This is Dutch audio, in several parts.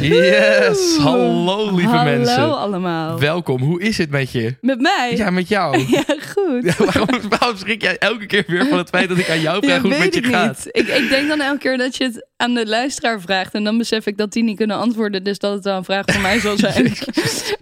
Yes, hallo lieve Hallo mensen. allemaal. Welkom, hoe is het met je? Met mij? Ja, met jou. Ja, goed. Ja, waarom, waarom schrik jij elke keer weer van het feit dat ik aan jou vraag Ja, hoe het met je ik gaat? niet. Ik, ik denk dan elke keer dat je het aan de luisteraar vraagt. En dan besef ik dat die niet kunnen antwoorden. Dus dat het wel een vraag voor mij zal zijn.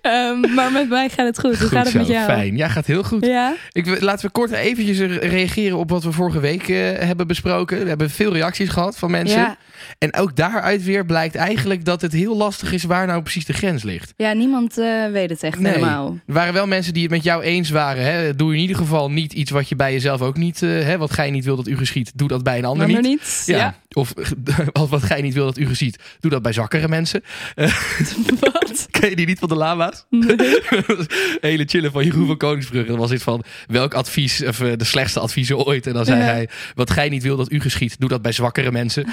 Ehm, maar met mij gaat het goed. Hoe Goed gaat het met jou? Fijn, ja, gaat heel goed. Ja? Ik, laten we kort eventjes re- reageren op wat we vorige week eh, hebben besproken. We hebben veel reacties gehad van mensen. Ja. En ook daaruit weer blijkt eigenlijk dat het heel lastig is waar nou precies de grens ligt. Ja, niemand eh, weet het echt Nee. helemaal. Er waren wel mensen die het met jou eens waren. Hè? Doe in ieder geval niet iets wat je bij jezelf ook niet... eh, hè? Wat gij niet wil dat u geschiet, doe dat bij een ander Maar niet. niet. Ja. Ja. Of wat gij niet wil dat u geziet, doe dat bij zwakkere mensen. Wat? Ken je die niet van de lama's? Hele chillen van Jeroen van Koningsbrugge. Dat was dit van welk advies, of eh, de slechtste adviezen ooit. En dan zei Ja. hij, wat gij niet wil dat u geschiet, doe dat bij zwakkere mensen.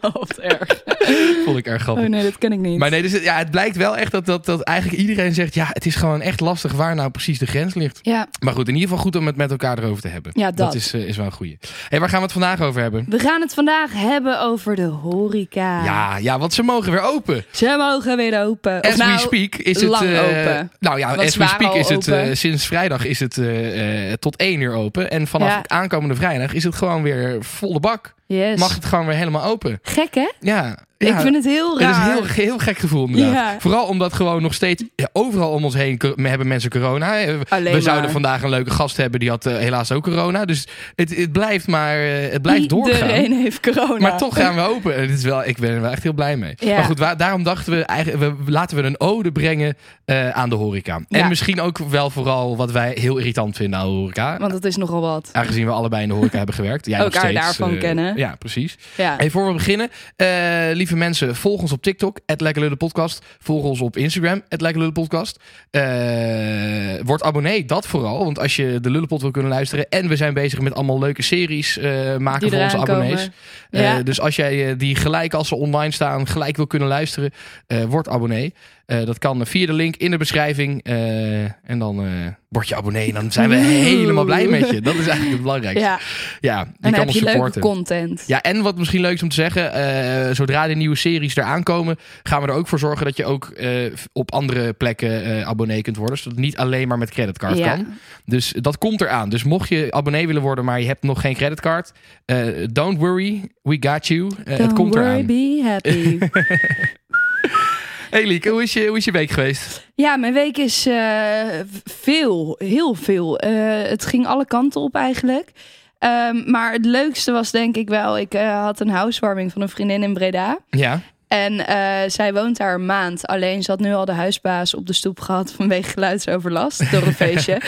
Oh, wat erg. Vond ik erg grappig. Oh nee, dat ken ik niet. Maar nee, dus, het- ja, het blijkt wel echt dat, dat, dat eigenlijk iedereen zegt... ja, het is gewoon echt lastig waar nou precies de grens ligt. Ja, Maar goed, in ieder geval goed om het met elkaar erover te hebben. Ja, dat. is, eh, is wel een goeie. Hey, waar gaan we het vandaag over hebben? we gaan het vandaag hebben over de horeca. Ja, ja, want ze mogen weer open. Ze mogen weer open. Of As nou, we speak is het... lang eh, open. Nou ja, Want as we speak is het... eh, sinds vrijdag is het tot één uur open. En vanaf Ja. aankomende vrijdag is het gewoon weer volle bak. Yes. Mag het gewoon weer helemaal open. Gek hè? Ja. Ik vind het heel Het raar. is een heel, heel gek gevoel inderdaad. Ja. Vooral omdat gewoon nog steeds ja, overal om ons heen hebben mensen corona. Eh, Alleen We maar. zouden vandaag een leuke gast hebben, die had eh, helaas ook corona. Dus het, het blijft maar, eh, het blijft doorgaan. Iedereen heeft corona. Maar toch gaan we open. En het is wel, ik ben er wel echt heel blij mee. Maar goed, daarom dachten we, eigenlijk, we laten we een ode brengen aan de horeca. En misschien ook wel vooral wat wij heel irritant vinden aan de horeca. Want het is nogal wat. Aangezien we allebei in de horeca hebben gewerkt. Jij Elkaar daarvan kennen. Ja, precies. Ja. Hey, voor we beginnen, eh, lieve mensen, volg ons op TikTok, Podcast. Volg ons op Instagram, Podcast. Eh word abonnee, dat vooral. Want als je de Lullenpot wil kunnen luisteren. En we zijn bezig met allemaal leuke series eh, maken voor onze abonnees. Ja. dus als jij die gelijk als ze online staan, gelijk wil kunnen luisteren, word abonnee. Eh, dat kan via de link in de beschrijving. Eh, en dan eh, word je abonnee. En dan zijn we helemaal blij met je. Dat is eigenlijk het belangrijkste. ja. Ja, je En kan dan heb ons je leuke supporten. content. Ja, en wat misschien leuk is om te zeggen, eh, zodra de nieuwe series eraan komen, gaan we er ook voor zorgen dat je ook eh, op andere plekken eh, abonnee kunt worden. Zodat het niet alleen maar met creditcard Ja. kan. Dus dat komt eraan. Dus mocht je abonnee willen worden, maar je hebt nog geen creditcard, eh, don't worry, we got you. Eh, het komt worry, eraan. be happy. Hey Lieke, hoe is, je, hoe is je week geweest? ja, mijn week is eh, veel. Heel veel. Eh, het ging alle kanten op eigenlijk. Ehm, maar het leukste was denk ik wel... Ik eh, had een housewarming van een vriendin in Breda. Ja, En zij woont daar een maand. Alleen ze had nu al de huisbaas op de stoep gehad vanwege geluidsoverlast door een feestje.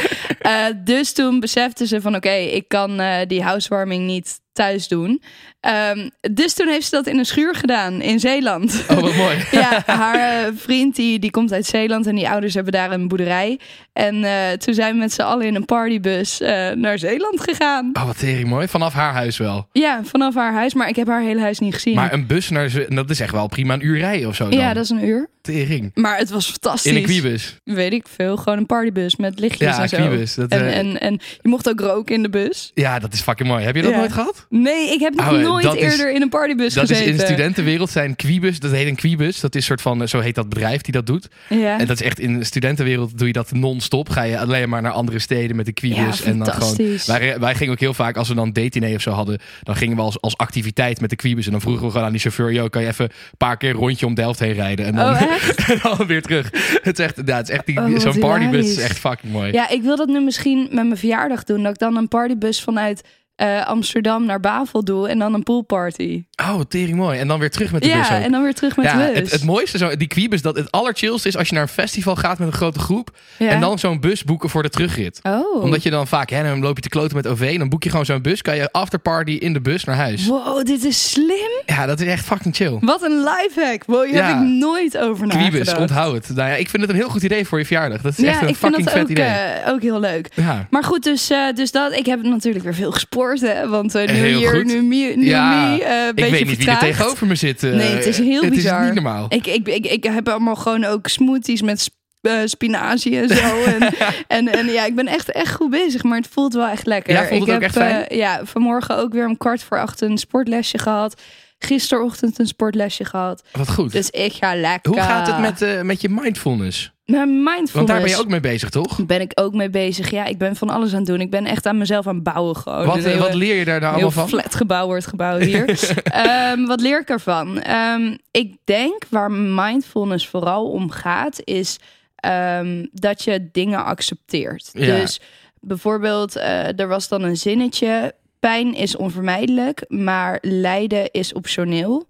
Dus toen besefte ze van oké, ik kan die housewarming niet thuis doen. Ehm, dus toen heeft ze dat in een schuur gedaan in Zeeland. oh wat mooi. Ja, haar eh, vriend die, die komt uit Zeeland en die ouders hebben daar een boerderij. En eh, toen zijn we met z'n allen in een partybus eh, naar Zeeland gegaan. Oh, wat tering mooi. Vanaf haar huis wel. Ja, vanaf haar huis, maar ik heb haar hele huis niet gezien. Maar een bus naar... Ze- Dat is echt wel prima een uur rijden of zo dan. ja, dat is een uur. Tering. Maar het was fantastisch. In een quibus. Weet ik veel. Gewoon een partybus met lichtjes Ja, en zo. quibus. Dat, En, eh, en, en je mocht ook roken in de bus. Ja, dat is fucking mooi. Heb je dat Ja. nooit gehad? Nee, ik heb nog Oh, eh, nooit dat is- eerder in een partybus Dat is gezeten. in de studentenwereld zijn quibus. Dat heet een quibus. Dat is soort van, eh, zo heet dat bedrijf die dat doet. Ja. En dat is echt in de studentenwereld doe je dat non-stop. Ga je alleen maar naar andere steden met de quibus. Ja, en dan gewoon. Wij, wij gingen ook heel vaak als we dan date of zo hadden. Dan gingen we als, als activiteit met de quibus. En dan vroegen we gewoon aan die chauffeur: Yo, kan je even een paar keer een rondje om Delft heen rijden? En dan, Oh, echt? en dan weer terug. Het is echt, het is echt die, Oh, zo'n partybus is echt fucking mooi. Ja, ik wil dat nu misschien met mijn verjaardag doen. Dat ik dan een partybus vanuit eh, Amsterdam naar Bavel doe en dan een poolparty. Oh, tering mooi. En dan weer terug met de bus Ja, en dan weer terug met ja, de bus. het, het mooiste, zo, die Quibus, dat het allerchillste is als je naar een festival gaat met een grote groep. Ja. En dan zo'n bus boeken voor de terugrit. Oh. Omdat je dan vaak, hè, dan loop je te kloten met OV. En dan boek je gewoon zo'n bus. Kan je afterparty in de bus naar huis. Wow, dit is slim. Ja, dat is echt fucking chill. Wat een lifehack. Wow, hier heb ik nooit over Quibus, nagedacht. onthoud het. Nou ja, ik vind het een heel goed idee voor je verjaardag. Dat is Ja, echt een ik vind fucking dat vet ook, idee. eh, ook heel leuk. ja. Maar goed, dus, eh, dus dat. Ik heb natuurlijk weer veel hè. Want eh, nu Heel hier, goed. nu me, nu Ja, me, eh, Ik beetje weet niet wie er tegenover me zit. eh. Nee, het is heel Het bizar. is niet normaal. Ik, ik, ik, ik heb allemaal gewoon ook smoothies met sp- eh, spinazie en zo. en, en, en ja, ik ben echt, echt goed bezig, maar het voelt wel echt lekker. Ja, voelt het ik ook heb, echt fijn? eh, ja, vanmorgen ook weer om kwart voor acht een sportlesje gehad. Gisterochtend een sportlesje gehad. Wat goed. Dus ik ga lekker. Hoe gaat het met, eh, met je mindfulness? Mijn mindfulness? Want daar ben je ook mee bezig, toch? ben ik ook mee bezig. Ja, ik ben van alles aan het doen. Ik ben echt aan mezelf aan het bouwen gewoon. Wat, Een eh, hele- wat leer je daar nou allemaal van? flat gebouw wordt gebouwd hier. Ehm, wat leer ik ervan? Ehm, ik denk waar mindfulness vooral om gaat, is ehm, dat je dingen accepteert. Ja. Dus bijvoorbeeld, eh, er was dan een zinnetje. Pijn is onvermijdelijk, maar lijden is optioneel.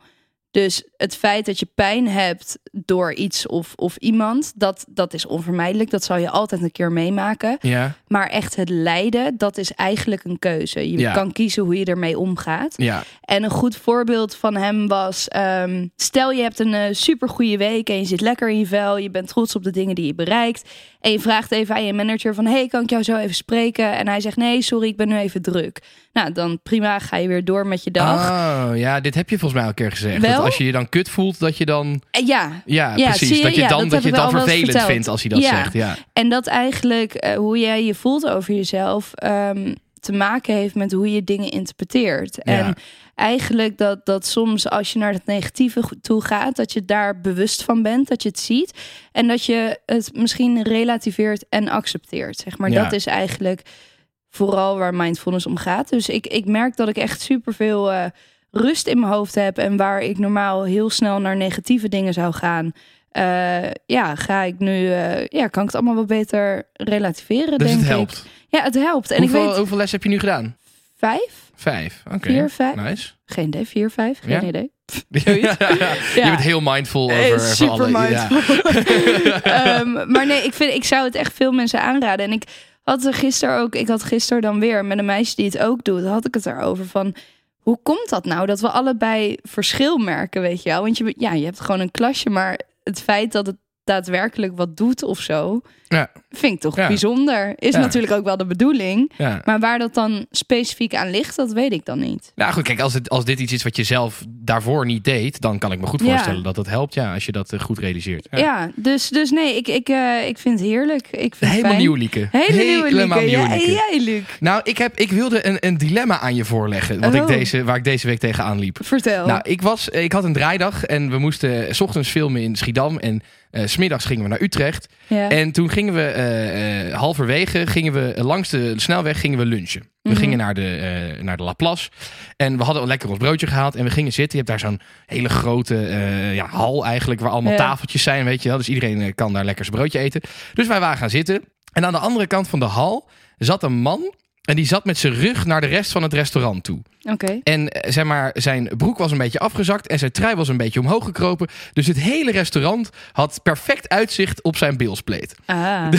Dus het feit dat je pijn hebt door iets of, of iemand, dat, dat is onvermijdelijk. Dat zal je altijd een keer meemaken. Ja, Maar echt het lijden, dat is eigenlijk een keuze. Je Ja. kan kiezen hoe je ermee omgaat. ja. En een goed voorbeeld van hem was: ehm, stel je hebt een uh, super goede week en je zit lekker in je vel, je bent trots op de dingen die je bereikt. En je vraagt even aan je manager: van hey, kan ik jou zo even spreken? En hij zegt: nee, sorry, ik ben nu even druk. Nou, dan prima, ga je weer door met je dag. Oh, ja, dit heb je volgens mij al een keer gezegd. Wel? Als je je dan kut voelt, dat je dan... En ja, Ja, Ja, precies. je? dat je dan, dat dat je dan vervelend vindt als hij dat zegt. Ja. En dat eigenlijk eh, hoe jij je voelt over jezelf ehm, te maken heeft met hoe je dingen interpreteert. En eigenlijk dat, dat soms als je naar het negatieve toe gaat, dat je daar bewust van bent, dat je het ziet. En dat je het misschien relativeert en accepteert. Zeg maar. Dat is eigenlijk vooral waar mindfulness om gaat. Dus ik, ik merk dat ik echt superveel eh rust in mijn hoofd heb. En waar ik normaal heel snel naar negatieve dingen zou gaan. eh, ja, ga ik nu, eh, ja, kan ik het allemaal wat beter relativeren, Dus denk het ik. Ja, het helpt. En hoeveel, ik weet, hoeveel les heb je nu gedaan? vijf, Vijf. Oké. vier, vijf, Nice. geen idee, vier, vijf, geen Ja? idee. Ja, Je bent heel mindful over, Eh, over super alle... Ja. mindful. Ehm, maar nee, ik, vind, ik zou het echt veel mensen aanraden. En ik had er gisteren ook, ik had gisteren dan weer met een meisje die het ook doet, had ik het erover van. Hoe komt dat nou dat we allebei verschil merken, weet je wel? Want je, ja, je hebt gewoon een klasje, maar het feit dat het daadwerkelijk wat doet of zo, Ja. vind ik toch Ja. bijzonder. Is Ja. natuurlijk ook wel de bedoeling. Maar waar dat dan specifiek aan ligt, dat weet ik dan niet. Nou goed, kijk, als, het, als dit iets is wat je zelf daarvoor niet deed, dan kan ik me goed voorstellen dat het helpt, ja, als je dat eh, goed realiseert. Ja, dus, dus nee, ik, ik, eh, ik vind het heerlijk. Ik vind Helemaal fijn. nieuw, Lieke. Hele Helemaal nieuw, Ja, Lieke. jij, Luc. Nou, ik, heb, ik wilde een, een dilemma aan je voorleggen, wat ik Oh. deze, waar ik deze week tegenaan liep. Vertel. Nou, ik, was, ik had een draaidag en we moesten s ochtends filmen in Schiedam en eh, s smiddags gingen we naar Utrecht. ja. En toen gingen we eh, eh, halverwege, gingen we langs de snelweg gingen we lunchen. We Mhm. gingen naar de, eh, naar de La Place en we hadden een lekker ons broodje gehaald en we gingen zitten. Je hebt daar zo'n hele grote eh, ja, hal eigenlijk, waar allemaal Ja. tafeltjes zijn, weet je wel. Dus iedereen eh, kan daar lekker zijn broodje eten. Dus wij waren gaan zitten. En aan de andere kant van de hal zat een man en die zat met zijn rug naar de rest van het restaurant toe. Oké. En eh, zeg maar, zijn broek was een beetje afgezakt en zijn trui was een beetje omhoog gekropen. Dus het hele restaurant had perfect uitzicht op zijn bilspleet. Ah.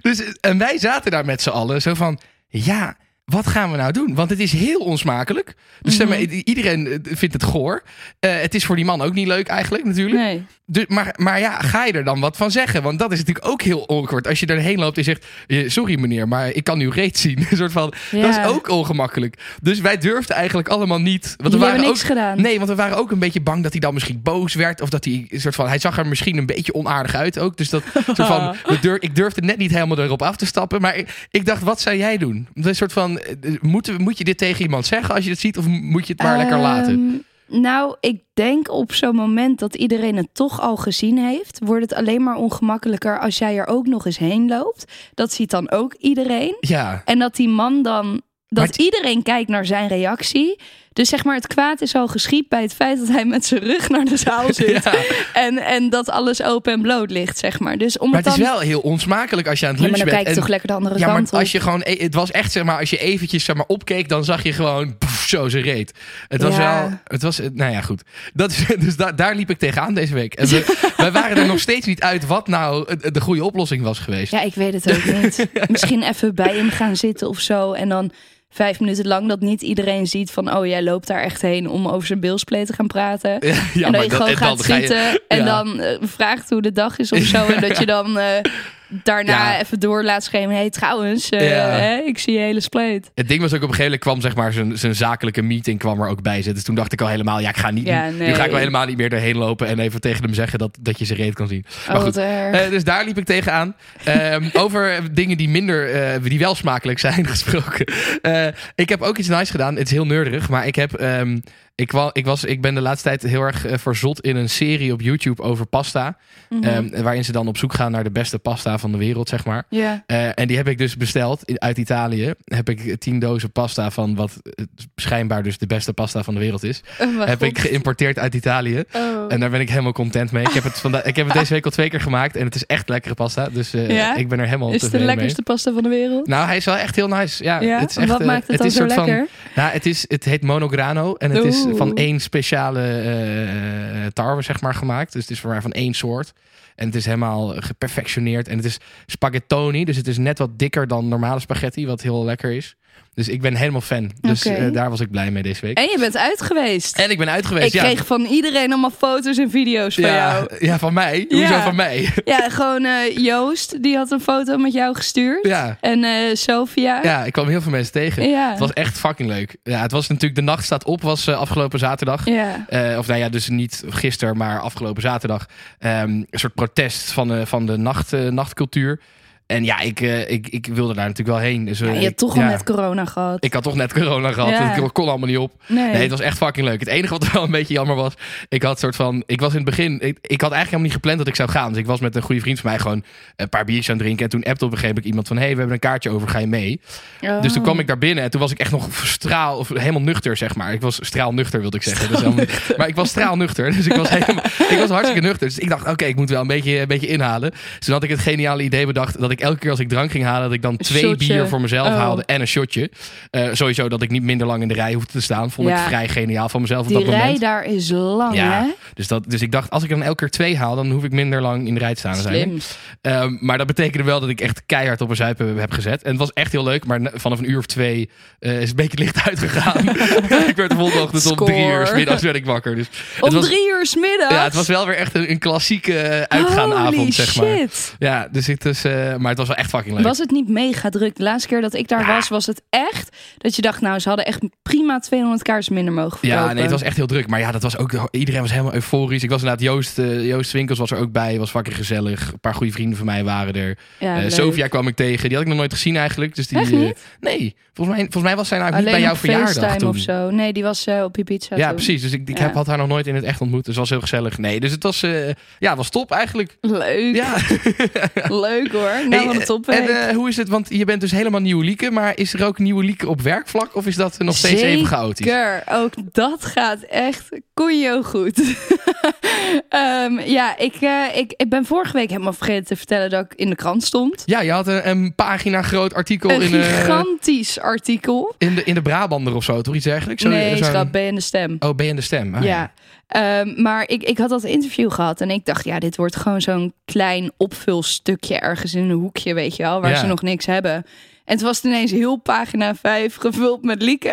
Dus, en wij zaten daar met z'n allen zo van, ja, wat gaan we nou doen? Want het is heel onsmakelijk. Dus zeg maar, Mhm. iedereen eh, vindt het goor. Eh, het is voor die man ook niet leuk eigenlijk natuurlijk. Nee. Dus, maar, maar ja, ga je er dan wat van zeggen? Want dat is natuurlijk ook heel awkward. Als je erheen loopt en zegt, sorry meneer, maar ik kan uw reet zien. Een soort van, Ja. dat is ook ongemakkelijk. Dus wij durfden eigenlijk allemaal niet. Want we waren hebben ook, niks gedaan. Nee, want we waren ook een beetje bang dat hij dan misschien boos werd. Of dat hij een soort van. Hij zag er misschien een beetje onaardig uit ook. Dus dat soort van. ik durfde net niet helemaal erop af te stappen. Maar ik, ik dacht, wat zou jij doen? Een soort van. Eh, Moet, moet je dit tegen iemand zeggen als je het ziet? Of moet je het maar lekker laten? Ehm, Nou, ik denk op zo'n moment dat iedereen het toch al gezien heeft, wordt het alleen maar ongemakkelijker als jij er ook nog eens heen loopt. Dat ziet dan ook iedereen. Ja. En dat die man dan dat iedereen kijkt naar zijn reactie. Dus zeg maar, het kwaad is al geschied bij het feit dat hij met zijn rug naar de zaal zit. Ja. En, en dat alles open en bloot ligt, zeg maar. Dus om Maar het het is dan... wel heel onsmakelijk als je aan het ja, maar lunchen dan bent. kijk je en- toch lekker de andere ja, maar kant op. als je gewoon, e- het was echt zeg maar, als je eventjes zeg maar opkeek, dan zag je gewoon poef, zo zijn reet. Het was Ja. wel, het was, nou ja, goed. Dat is, dus da- daar liep ik tegenaan deze week. En we, wij waren er nog steeds niet uit wat nou de goede oplossing was geweest. Ja, ik weet het ook niet. Misschien even bij hem gaan zitten of zo. En dan vijf minuten lang dat niet iedereen ziet van... oh, jij loopt daar echt heen om over zijn bilspleet te gaan praten. Ja, en dat je dat- gewoon en dan gaat ga je- zitten en ja. dan eh, vraagt hoe de dag is of zo. En dat je dan eh, daarna Ja. even door laat schemeren. Hé, hey, trouwens, eh, Ja. hè, ik zie je hele spleet. Het ding was ook op een gegeven moment kwam zeg maar zijn, zijn zakelijke meeting kwam er ook bij zitten. Dus toen dacht ik al helemaal, ja, ik ga niet, Ja, nu ga ik wel helemaal niet meer erheen lopen en even tegen hem zeggen dat, dat je zijn reet kan zien. Oh, Maar goed, wat erg. Eh, dus daar liep ik tegenaan. Ehm over dingen die minder, eh, die wel smakelijk zijn gesproken. Ik heb ook iets nice gedaan. Het is heel nerdig, maar ik heb. ehm, ik, wa- ik, was, ik ben de laatste tijd heel erg eh, verzot in een serie op YouTube over pasta. Mhm. Ehm, waarin ze dan op zoek gaan naar de beste pasta van de wereld, zeg maar. Eh, en die heb ik dus besteld uit Italië. Heb ik tien dozen pasta van wat eh, schijnbaar dus de beste pasta van de wereld is. Oh, heb God. ik geïmporteerd uit Italië. Oh. En daar ben ik helemaal content mee. Ik heb het, ik heb het deze week al twee keer gemaakt. En het is echt lekkere pasta. Dus eh, Ja? ik ben er helemaal is het de tevreden mee. lekkerste pasta van de wereld? Nou, hij is wel echt heel nice. Ja, ja, het is echt, wat eh, maakt het, dan is zo lekker? Van, nou, het, is, het heet monograno. En het is. Van één speciale eh, tarwe, zeg maar, gemaakt. Dus het is maar van één soort. En het is helemaal geperfectioneerd. En het is spaghettoni. Dus het is net wat dikker dan normale spaghetti. Wat heel lekker is. Dus ik ben helemaal fan. Dus eh, daar was ik blij mee deze week. En je bent uit geweest. En ik ben uit geweest. ik ja. kreeg van iedereen allemaal foto's en video's van ja, jou. ja, van mij. Hoezo van mij? Ja, gewoon eh, Joost, die had een foto met jou gestuurd. Ja. En eh Sophia. Ja, ik kwam heel veel mensen tegen. Ja. Het was echt fucking leuk. Ja, het was natuurlijk De Nacht staat op, was afgelopen zaterdag. Ja. Of nou ja, dus niet gisteren, maar afgelopen zaterdag. Ehm, een soort protest van de, van de nacht, nachtcultuur. En ja, ik, eh, ik, ik wilde daar natuurlijk wel heen. Dus, Ja, eh, je hebt ik- toch al ja, net corona gehad. Ik had toch net corona gehad. Ja. dus Ik kon allemaal niet op. nee. Nee, het was echt fucking leuk. Het enige wat wel een beetje jammer was, ik had soort van, ik was in het begin, ik, ik had eigenlijk helemaal niet gepland dat ik zou gaan. Dus ik was met een goede vriend van mij gewoon een paar biertjes aan het drinken. En toen appte op een gegeven moment iemand van, hey, we hebben een kaartje over, ga je mee? Oh. Dus toen kwam ik daar binnen en toen was ik echt nog straal, of helemaal nuchter, zeg maar. Ik was straalnuchter, wilde ik zeggen. Dus helemaal- maar ik was straalnuchter, dus ik was, helemaal, ik was hartstikke nuchter. Dus ik dacht, oké, ik moet wel een beetje, een beetje inhalen. Dus toen had ik het geniale idee bedacht dat ik elke keer als ik drank ging halen, dat ik dan twee shotje. bier voor mezelf Oh. haalde en een shotje. Eh, sowieso dat ik niet minder lang in de rij hoefde te staan, vond Ja. ik vrij geniaal van mezelf op Die dat moment. rij daar is lang, Ja, hè? Dus, dat, dus ik dacht, als ik dan elke keer twee haal, dan hoef ik minder lang in de rij te staan. Slim. Ehm, maar dat betekende wel dat ik echt keihard op een zuipen heb gezet. En het was echt heel leuk, maar na- vanaf een uur of twee eh, is het een beetje licht uitgegaan. ik werd de volgende ochtend om drie uur 's middags werd ik wakker. Dus Om was, drie uur 's middags? ja, het was wel weer echt een, een klassieke eh, uitgaanavond, zeg maar. shit. Ja, dus het is, eh, maar het was wel echt fucking leuk. Was het niet mega druk? De laatste keer dat ik daar Ja. was, was het echt dat je dacht, nou, ze hadden echt prima 200 kaars minder mogen verkopen. Ja, nee, het was echt heel druk. Maar ja, dat was ook, iedereen was helemaal euforisch. Ik was inderdaad, Joost, eh, Joost Winkels was er ook bij. Was fucking gezellig. Een paar goede vrienden van mij waren er. Ja. Sofia kwam ik tegen. Die had ik nog nooit gezien eigenlijk. Dus die, Echt niet? nee, volgens mij, volgens mij was zij nou niet Alleen bij jouw verjaardag toen. of zo. Nee, die was op Ibiza Ja, toen. precies. Dus ik, ik Ja. heb, had haar nog nooit in het echt ontmoet. Dus was heel gezellig. Nee, dus het was, eh, ja, was top eigenlijk. Leuk. Ja. Leuk hoor. Nou, Hey, een top. en eh, hoe is het? Want je bent dus helemaal nieuwe lieke. Maar is er ook nieuwe lieke op werkvlak? Of is dat nog steeds even chaotisch? Zeker. Ook dat gaat echt koeio goed. Ehm, ja, ik, eh, ik, ik ben vorige week helemaal vergeten te vertellen dat ik in de krant stond. Ja, je had een, een pagina groot artikel Een in, eh, gigantisch artikel. in, de, in de Brabander of zo, toch iets dergelijks? Zo- nee, ben je in de stem. Oh, ben je in de stem? Ah, ja. Ehm, maar ik, ik had dat interview gehad en ik dacht, ja, dit wordt gewoon zo'n klein opvulstukje ergens in een hoekje, weet je wel, waar Ja. ze nog niks hebben. En het was ineens heel pagina 5 gevuld met lieken.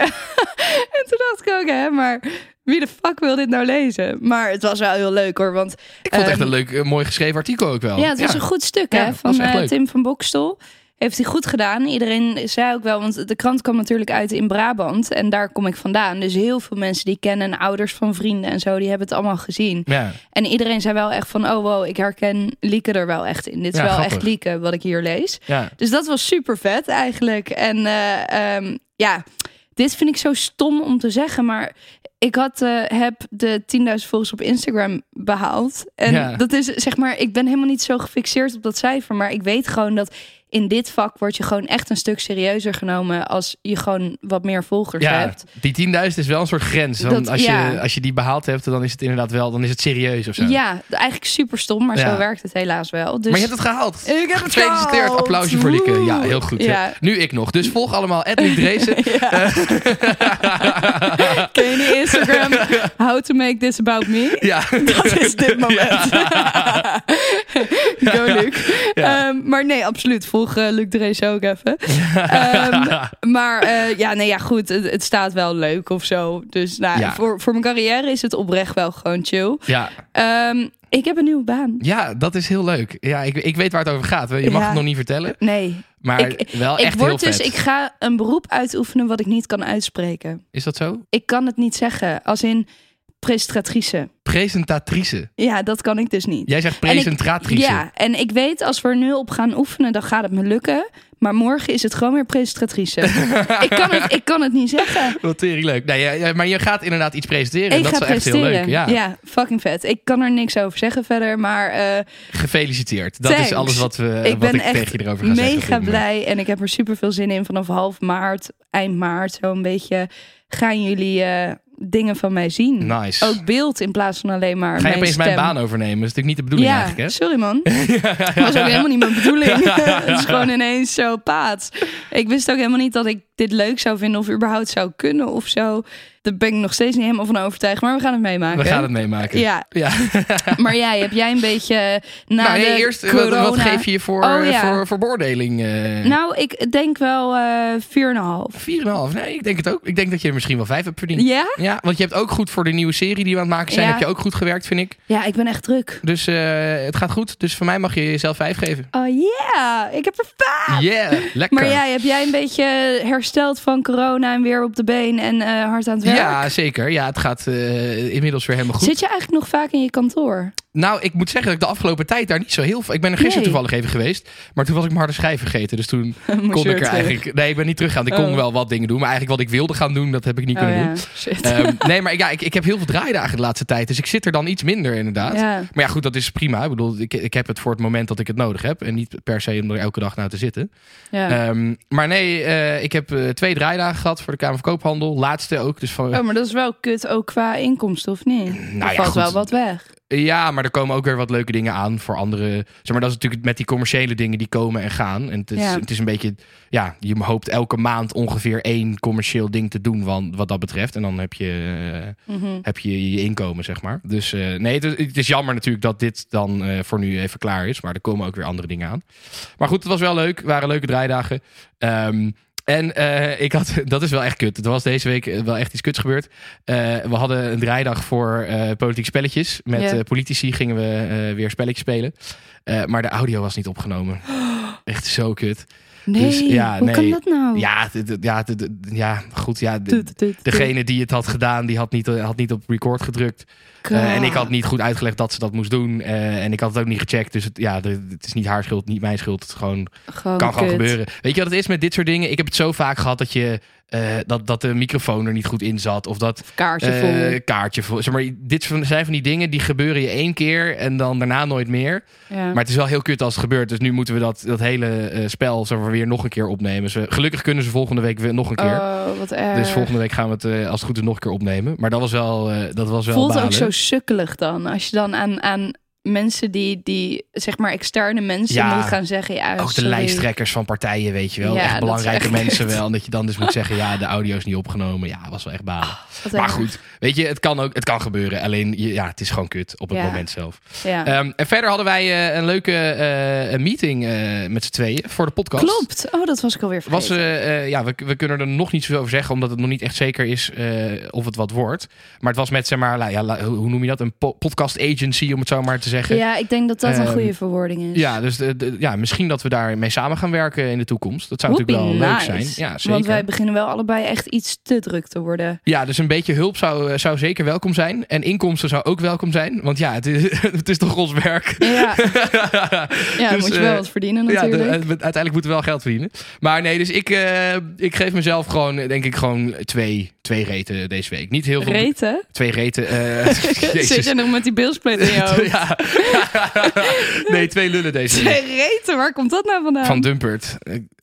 en toen dacht ik ook, hè, maar wie de fuck wil dit nou lezen? Maar het was wel heel leuk hoor, want Ik vond het echt Ehm, een leuk, eh, mooi geschreven artikel ook wel. ja, het was een goed stuk hè, van eh. Tim van Bokstel. Heeft hij goed gedaan. Iedereen zei ook wel, want de krant kwam natuurlijk uit in Brabant. En daar kom ik vandaan. Dus heel veel mensen die kennen, en ouders van vrienden en zo, die hebben het allemaal gezien. Ja, En iedereen zei wel echt van, oh wow, ik herken Lieke er wel echt in. Dit is Ja, wel grappig. echt Lieke wat ik hier lees. ja. Dus dat was super vet eigenlijk. En eh, ehm, ja, dit vind ik zo stom om te zeggen, maar ik had, eh, heb de 10.000 volgers op Instagram behaald. En Ja. dat is zeg maar, ik ben helemaal niet zo gefixeerd op dat cijfer, maar ik weet gewoon dat in dit vak word je gewoon echt een stuk serieuzer genomen als je gewoon wat meer volgers Ja, hebt. die 10.000 is wel een soort grens. Want Dat- als, ja. je, als je die behaald hebt, dan is het inderdaad wel, dan is het serieus of zo. Ja, eigenlijk super stom, maar Ja. zo werkt het helaas wel. Dus Maar je hebt het gehaald. Ik heb het Gefeliciteerd, applausje voor Lieke. Ja, heel goed. Ja. Nu ik nog. Dus volg allemaal Edwin Dreesen. Ken je die Instagram? How to make this about me? Ja. Dat is dit moment. Go, Luc. Ja. Ehm, maar nee, absoluut. Volg eh, Luc de Race ook even. Ehm, maar eh, ja, nee, ja, goed. Het, het staat wel leuk of zo. Dus nou, Ja. voor, voor mijn carrière is het oprecht wel gewoon chill. Ja. Ehm, ik heb een nieuwe baan. ja, dat is heel leuk. Ja, ik, ik weet waar het over gaat. Je mag Ja. het nog niet vertellen. Nee, Maar Ik- wel ik echt word heel dus, vet. ik ga een beroep uitoefenen wat ik niet kan uitspreken. Is dat zo? Ik kan het niet zeggen, als in presentatrice. Presentatrice. Ja, dat kan ik dus niet. Jij zegt En ik- presentatrice. Ja, en ik weet als we er nu op gaan oefenen, dan gaat het me lukken. Maar morgen is het gewoon weer presentatrice. ik, kan het, ik kan het niet zeggen. Wat tering leuk. Nee, ja, ja, maar je gaat inderdaad iets presenteren. en ik dat ga is echt heel leuk. Ja. fucking vet. Ik kan er niks over zeggen verder, maar eh, Gefeliciteerd. Dat Thanks. is alles wat, we, ik wat ben ik echt tegen je erover ga zeggen. op mega dit moment. blij. En ik heb er super veel zin in. Vanaf half maart, eind maart, zo een beetje gaan jullie eh, dingen van mij zien. Nice. Ook beeld in plaats van alleen maar Ga je opeens mijn baan overnemen? Dat is natuurlijk niet de bedoeling ja, eigenlijk, hè? sorry man. Dat was ook helemaal niet mijn bedoeling. Het is gewoon ineens zo paad. Ik wist ook helemaal niet dat ik dit leuk zou vinden of überhaupt zou kunnen of zo. Daar ben ik nog steeds niet helemaal van overtuigd, maar we gaan het meemaken. We gaan het meemaken. Ja, Ja. maar jij, heb jij een beetje na nou, nee, eerst, wat, corona... wat geef je voor, Oh, ja. voor, voor beoordeling? eh Nou, ik denk wel eh 4,5. 4,5. Nee, ik denk het ook. Ik denk dat je er misschien wel 5 hebt verdiend. Ja? Ja, want je hebt ook goed voor de nieuwe serie die we aan het maken zijn. Ja. Heb je ook goed gewerkt, vind ik. Ja, ik ben echt druk. Dus eh, het gaat goed. Dus voor mij mag je jezelf 5 geven. Oh yeah, ik heb er vijf. Yeah, lekker. Maar jij, heb jij een beetje hersteld van corona en weer op de been en eh, hard aan het werk? Ja, zeker. Ja, het gaat eh, inmiddels weer helemaal goed. Zit je eigenlijk nog vaak in je kantoor? Nou, ik moet zeggen dat ik de afgelopen tijd daar niet zo heel veel... Ik ben er gisteren Nee. toevallig even geweest. Maar toen was ik mijn harde schijf vergeten. Dus toen kon ik er terug? eigenlijk... Nee, ik ben niet teruggegaan. Ik kon Oh. wel wat dingen doen. Maar eigenlijk wat ik wilde gaan doen, dat heb ik niet Oh kunnen ja, doen. shit. Ehm, nee, maar ja, ik, ik heb heel veel draaidagen de laatste tijd. Dus ik zit er dan iets minder inderdaad. ja. Maar ja, goed, dat is prima. Ik bedoel, ik, ik heb het voor het moment dat ik het nodig heb. En niet per se om er elke dag naar te zitten. ja. Ehm, maar nee, eh, ik heb twee draaidagen gehad voor de Kamer van Koophandel. Laatste ook. Dus van, Oh, maar dat is wel kut ook qua inkomsten, of niet? Nou er ja, valt goed. wel wat weg. Ja, maar er komen ook weer wat leuke dingen aan voor andere. Zeg maar, dat is natuurlijk met die commerciële dingen die komen en gaan. En het is, Ja. het is een beetje, ja, je hoopt elke maand ongeveer één commercieel ding te doen wat, wat dat betreft. En dan heb je, eh, Mhm. heb je je inkomen, zeg maar. Dus eh, nee, het is, het is jammer natuurlijk dat dit dan eh, voor nu even klaar is. Maar er komen ook weer andere dingen aan. Maar goed, het was wel leuk. Het waren leuke draaidagen. Ehm, en eh, ik had, dat is wel echt kut. Er was deze week wel echt iets kuts gebeurd. Eh, we hadden een draaidag voor eh politiek spelletjes. Met politici gingen we weer spelletjes spelen. Maar de audio was niet opgenomen. Echt zo kut. Nee, Dus, ja, hoe nee. kan dat nou? Ja, ja, ja goed. Ja, degene die het had gedaan, die had niet, had niet op record gedrukt. Eh, en ik had niet goed uitgelegd dat ze dat moest doen. Eh, en ik had het ook niet gecheckt. Dus het, ja, de- het is niet haar schuld, niet mijn schuld. Het is gewoon Gewoon kan gewoon gebeuren. Weet je wat het is met dit soort dingen? Ik heb het zo vaak gehad dat je eh, dat, dat de microfoon er niet goed in zat. Of dat Kaartje eh, vol. kaartje vol. Zeg maar, dit zijn van die dingen die gebeuren je één keer en dan daarna nooit meer. Ja. Maar het is wel heel kut als het gebeurt. Dus nu moeten we dat, dat hele eh, spel zeg maar, weer nog een keer opnemen. Ze, gelukkig kunnen ze volgende week weer nog een keer. Oh, wat erg. dus volgende week gaan we het als het goed is nog een keer opnemen. Maar dat was wel, dat was wel Voelt balen. ook zo sukkelig dan. Als je dan aan, aan mensen die, die, zeg maar, externe mensen Ja. gaan zeggen. Ja, Ook de lijsttrekkers van partijen, weet je wel. Ja, echt belangrijke echt mensen wel. En dat je dan dus moet zeggen, ja, de audio is niet opgenomen. Ja, was wel echt balen. Wat maar goed, weet je, het kan ook, het kan gebeuren. Alleen, ja, het is gewoon kut op het Ja. moment zelf. Ja. Ehm, en verder hadden wij eh, een leuke eh, meeting eh, met z'n tweeën voor de podcast. Klopt. Oh, dat was ik alweer Was, vergeten. eh, ja, we, we kunnen er nog niet zoveel over zeggen, omdat het nog niet echt zeker is of het wat wordt. Maar het was met, zeg maar, la- ja, hoe hoe noem je dat? Een po- podcast agency, om het zo maar te zeggen. Ja, ik denk dat dat een ehm, goede verwoording is. Ja, dus de, de- ja, misschien dat we daarmee samen gaan werken in de toekomst. Dat zou Would natuurlijk wel leuk zijn. Ja, zeker. Want wij beginnen wel allebei echt iets te druk te worden. Ja, dus een beetje hulp zou, eh, zou zeker welkom zijn. En inkomsten zou ook welkom zijn. Want ja, het is, het is toch ons werk. Ja, ja Dus, moet je wel eh, wat verdienen Ja, de- natuurlijk. eh, uiteindelijk moeten we wel geld verdienen. Maar nee, dus ik, ik geef mezelf gewoon, denk ik, gewoon twee, twee reten deze week. Niet heel veel. Reten? Twee reten. eh, Zit je nog met die beeldsplate in je hoofd? Ja, nee, twee lullen deze week. Reten, waar komt dat nou vandaan? Van Dumpert.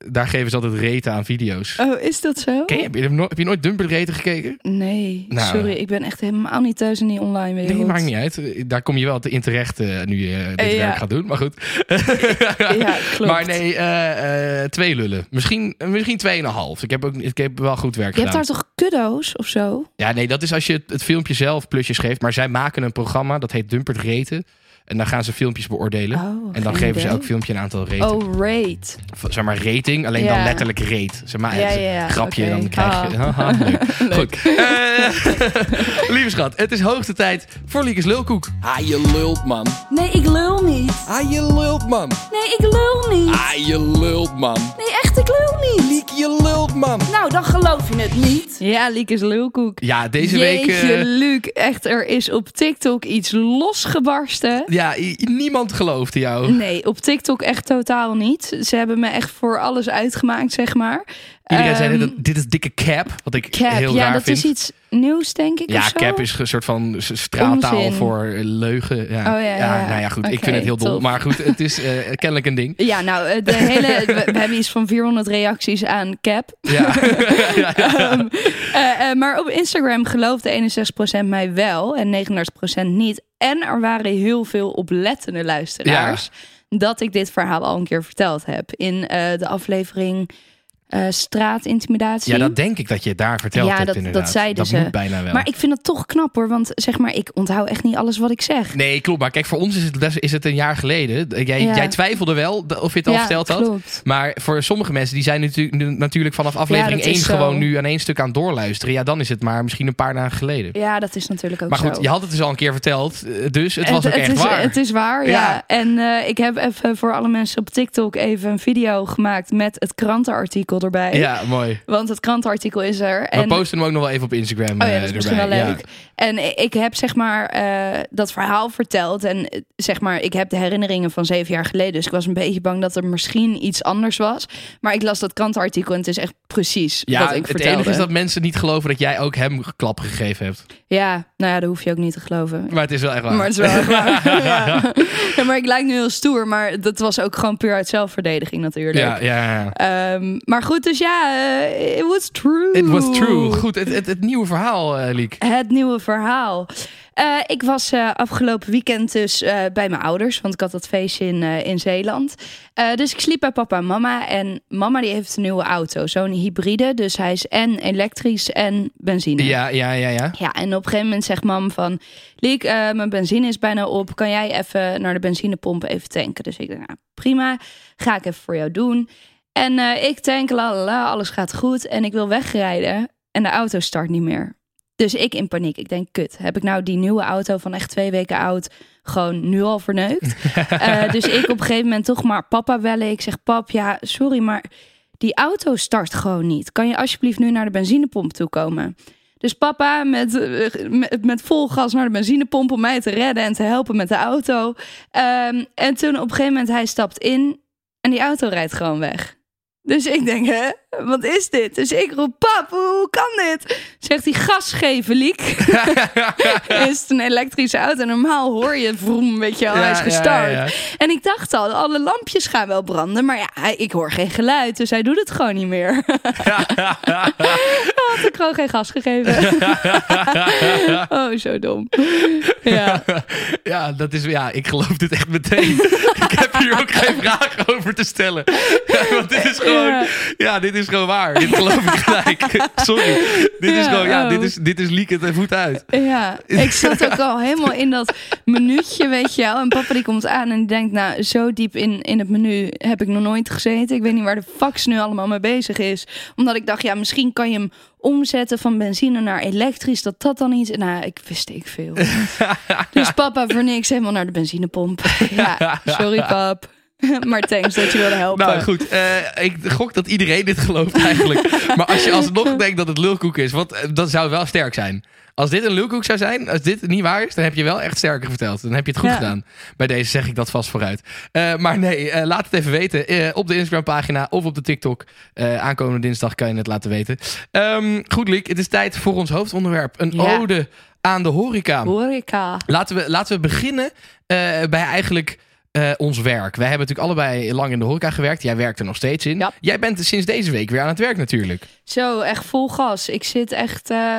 Daar geven ze altijd reten aan video's. Oh, is dat zo? Ken je, heb, je, no- heb je nooit Dumpert reten gekeken? Nee, Nou. sorry, ik ben echt helemaal niet thuis in die online wereld. Nee, maakt niet uit. Daar kom je wel te- in terecht eh, nu je dit Eh, ja. werk gaat doen. Maar goed. Ja, klopt. Maar nee, eh, eh, twee lullen. Misschien, misschien tweeënhalf. Ik heb, ook, ik heb wel goed werk Je hebt gedaan. daar toch kuddo's of zo? Ja, nee, dat is als je het, het filmpje zelf plusjes geeft. Maar zij maken een programma, dat heet Dumpert Reten. En dan gaan ze filmpjes beoordelen. Oh, en dan geven ze elk filmpje een aantal raten. Oh, rate. V- Zeg maar rating, alleen Ja. dan letterlijk rate. Zeg maar, Ja, het ja, ja, grapje, oké. dan krijg je... Ah. Haha, leuk. Goed. Eh, lieve schat, het is hoogste tijd voor Liekes Lulkoek. Ah, je lult, man. Nee, ik lul niet. Ah, je lult, man. Nee, ik lul niet. Ah, je lult, man. Nee, echt, ik lul niet. Liek, je lult, man. Nou, dan geloof je het niet. Ja, Liek is lulkoek. Ja, deze week... Jeetje, eh, Luc, echt, er is op TikTok iets losgebarsten. Ja, niemand geloofde jou. Nee, op TikTok echt totaal niet. Ze hebben me echt voor alles uitgemaakt, zeg maar. Iedereen zei, Ehm, dit, dit is dikke cap. Wat ik Cap, heel ja, raar dat vind. is iets nieuws, denk ik. Ja, of zo? cap is een soort van s- straaltaal Onzin. voor leugen. Ja. Oh, ja, ja, ja. Nou ja, goed. ik vind het heel dom. top. Maar goed, het is eh, kennelijk een ding. Ja, nou, eh, de hele, we, we hebben iets van 400 reacties aan Cap. Ja. ja, ja. Ehm, eh, maar op Instagram geloofde 61% mij wel en 39% niet. En er waren heel veel oplettende luisteraars dat ik dit verhaal al een keer verteld heb in de aflevering eh, Straatintimidatie. ja, dat denk ik dat je het daar verteld Ja, hebt dat- inderdaad. dat zeiden dat ze. moet bijna wel. Maar ik vind het toch knap hoor, want zeg maar, ik onthoud echt niet alles wat ik zeg. Nee, klopt. Maar kijk, voor ons is het, is het een jaar geleden. Jij, Ja. jij twijfelde wel of je het al ja, verteld had. klopt. Maar voor sommige mensen, die zijn natuurlijk, natuurlijk vanaf aflevering dat is 1 zo. gewoon nu aan één stuk aan het doorluisteren. Ja, dan is het maar misschien een paar dagen geleden. Ja, dat is natuurlijk ook maar goed, zo. je had het dus al een keer verteld. eh, Dus het was ook echt is, waar. Het is waar, ja. Ja. En eh, ik heb even voor alle mensen op TikTok even een video gemaakt met het krantenartikel erbij. Ja, mooi. Want het krantenartikel is er. We En, posten hem ook nog wel even op Instagram. oh ja, eh, dat is misschien wel leuk. En ik heb zeg maar eh, dat verhaal verteld. En eh, zeg maar, ik heb de herinneringen van zeven jaar geleden. Dus ik was een beetje bang dat er misschien iets anders was. Maar ik las dat krantenartikel en het is echt precies Ja, wat ik het vertelde. enige is dat mensen niet geloven dat jij ook hem klappen gegeven hebt. Ja, nou ja, dat hoef je ook niet te geloven. Maar het is wel echt waar. Maar het is wel echt waar. ja. ja, maar ik lijk nu heel stoer. Maar dat was ook gewoon puur uit zelfverdediging natuurlijk. ja, ja, ja. Ehm, maar goed, dus ja, eh, it was true. It was true. Goed, het, het, het nieuwe verhaal, eh Liek. Het nieuwe verhaal. Eh, ik was afgelopen weekend dus bij mijn ouders, want ik had dat feestje in, in Zeeland. Dus ik sliep bij papa en mama. En mama die heeft een nieuwe auto, zo'n hybride. Dus hij is en elektrisch en benzine. Ja, ja, ja, ja. Ja, en op een gegeven moment zegt mam van... Liek, mijn benzine is bijna op. Kan jij even naar de benzinepomp even tanken? Dus ik denk, nou, prima. Ga ik even voor jou doen. En eh, ik tank, la la alles gaat goed. En ik wil wegrijden en de auto start niet meer. Dus ik in paniek. Ik denk, kut, heb ik nou die nieuwe auto van echt twee weken oud... gewoon nu al verneukt? Eh, dus ik op een gegeven moment toch maar papa bellen. Ik zeg, pap, ja, sorry, maar die auto start gewoon niet. Kan je alsjeblieft nu naar de benzinepomp toe komen? Dus papa met, eh, met, met vol gas naar de benzinepomp om mij te redden en te helpen met de auto. Ehm, en toen op een gegeven moment hij stapt in en die auto rijdt gewoon weg. Dus ik denk, hè, wat is dit? Dus ik roep, pap, hoe kan dit? Zegt hij, gas geven, Liek. is het een elektrische auto. Normaal hoor je vroom, weet je wel, hij is gestart. ja, ja. En ik dacht al, alle lampjes gaan wel branden. Maar ja, ik hoor geen geluid, dus hij doet het gewoon niet meer. Had ik gewoon geen gas gegeven. oh, zo dom. Ja. Ja, dat is, ja, ik geloof dit echt meteen. ik heb hier ook geen vraag over te stellen. Want dit is gewoon. Ja. dit is gewoon waar. Dit geloof ik gelijk. Sorry. Dit is gewoon, ja, oh. dit is, dit is liek het en voet uit. Ja, ik zat ook al helemaal in dat minuutje, weet je wel. En papa die komt aan en die denkt, nou, zo diep in, in het menu heb ik nog nooit gezeten. Ik weet niet waar de fax nu allemaal mee bezig is. Omdat ik dacht, ja, misschien kan je hem omzetten van benzine naar elektrisch. Dat dat dan iets... Nou, ik wist ik veel. dus papa voor niks helemaal naar de benzinepomp. Ja, sorry pap. maar thanks dat je wilde helpen. Nou goed, eh, ik gok dat iedereen dit gelooft eigenlijk. maar als je alsnog denkt dat het lulkoek is, wat, eh, dat zou wel sterk zijn. Als dit een lulkoek zou zijn, als dit niet waar is, dan heb je wel echt sterker verteld. Dan heb je het goed Ja. gedaan. Bij deze zeg ik dat vast vooruit. Eh, maar nee, laat het even weten. op de Instagram pagina of op de TikTok. Aankomende dinsdag kan je het laten weten. Ehm, goed, Liek, het is tijd voor ons hoofdonderwerp. Een Ja. ode aan de horeca. Horeca. Laten we, laten we beginnen bij eigenlijk eh, ons werk. Wij hebben natuurlijk allebei lang in de horeca gewerkt. Jij werkt er nog steeds in. Ja. Jij bent sinds deze week weer aan het werk natuurlijk. Zo, echt vol gas. Ik zit echt... eh,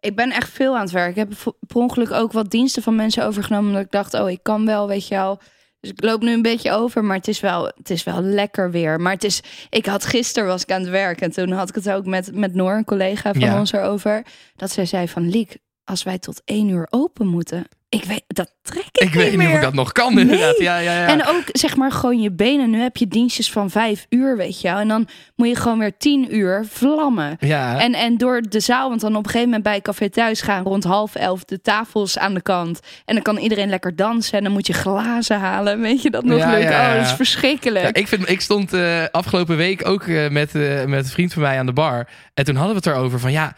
ik ben echt veel aan het werk. Ik heb per ongeluk ook wat diensten van mensen overgenomen. Omdat ik dacht, oh, ik kan wel, weet je wel. Dus ik loop nu een beetje over, maar het is wel, het is wel lekker weer. Maar het is, ik had gisteren was ik aan het werk en toen had ik het ook met, met Noor, een collega van Ja. ons erover. Dat zij zei van, Liek, als wij tot één uur open moeten, ik weet, dat trek ik, Ik weet niet meer. of ik dat nog kan Nee. inderdaad. Ja, ja, ja. En ook zeg maar gewoon je benen. Nu heb je dienstjes van vijf uur, weet je wel. En dan moet je gewoon weer tien uur vlammen. ja. En, en door de zaal, want dan op een gegeven moment bij Café Thuis gaan rond half elf de tafels aan de kant. En dan kan iedereen lekker dansen en dan moet je glazen halen. Weet je dat nog Ja, leuk? ja, ja. Oh, dat is verschrikkelijk. Ik, vind, ik stond eh, afgelopen week ook eh, met, eh, met een vriend van mij aan de bar. En toen hadden we het erover van ja,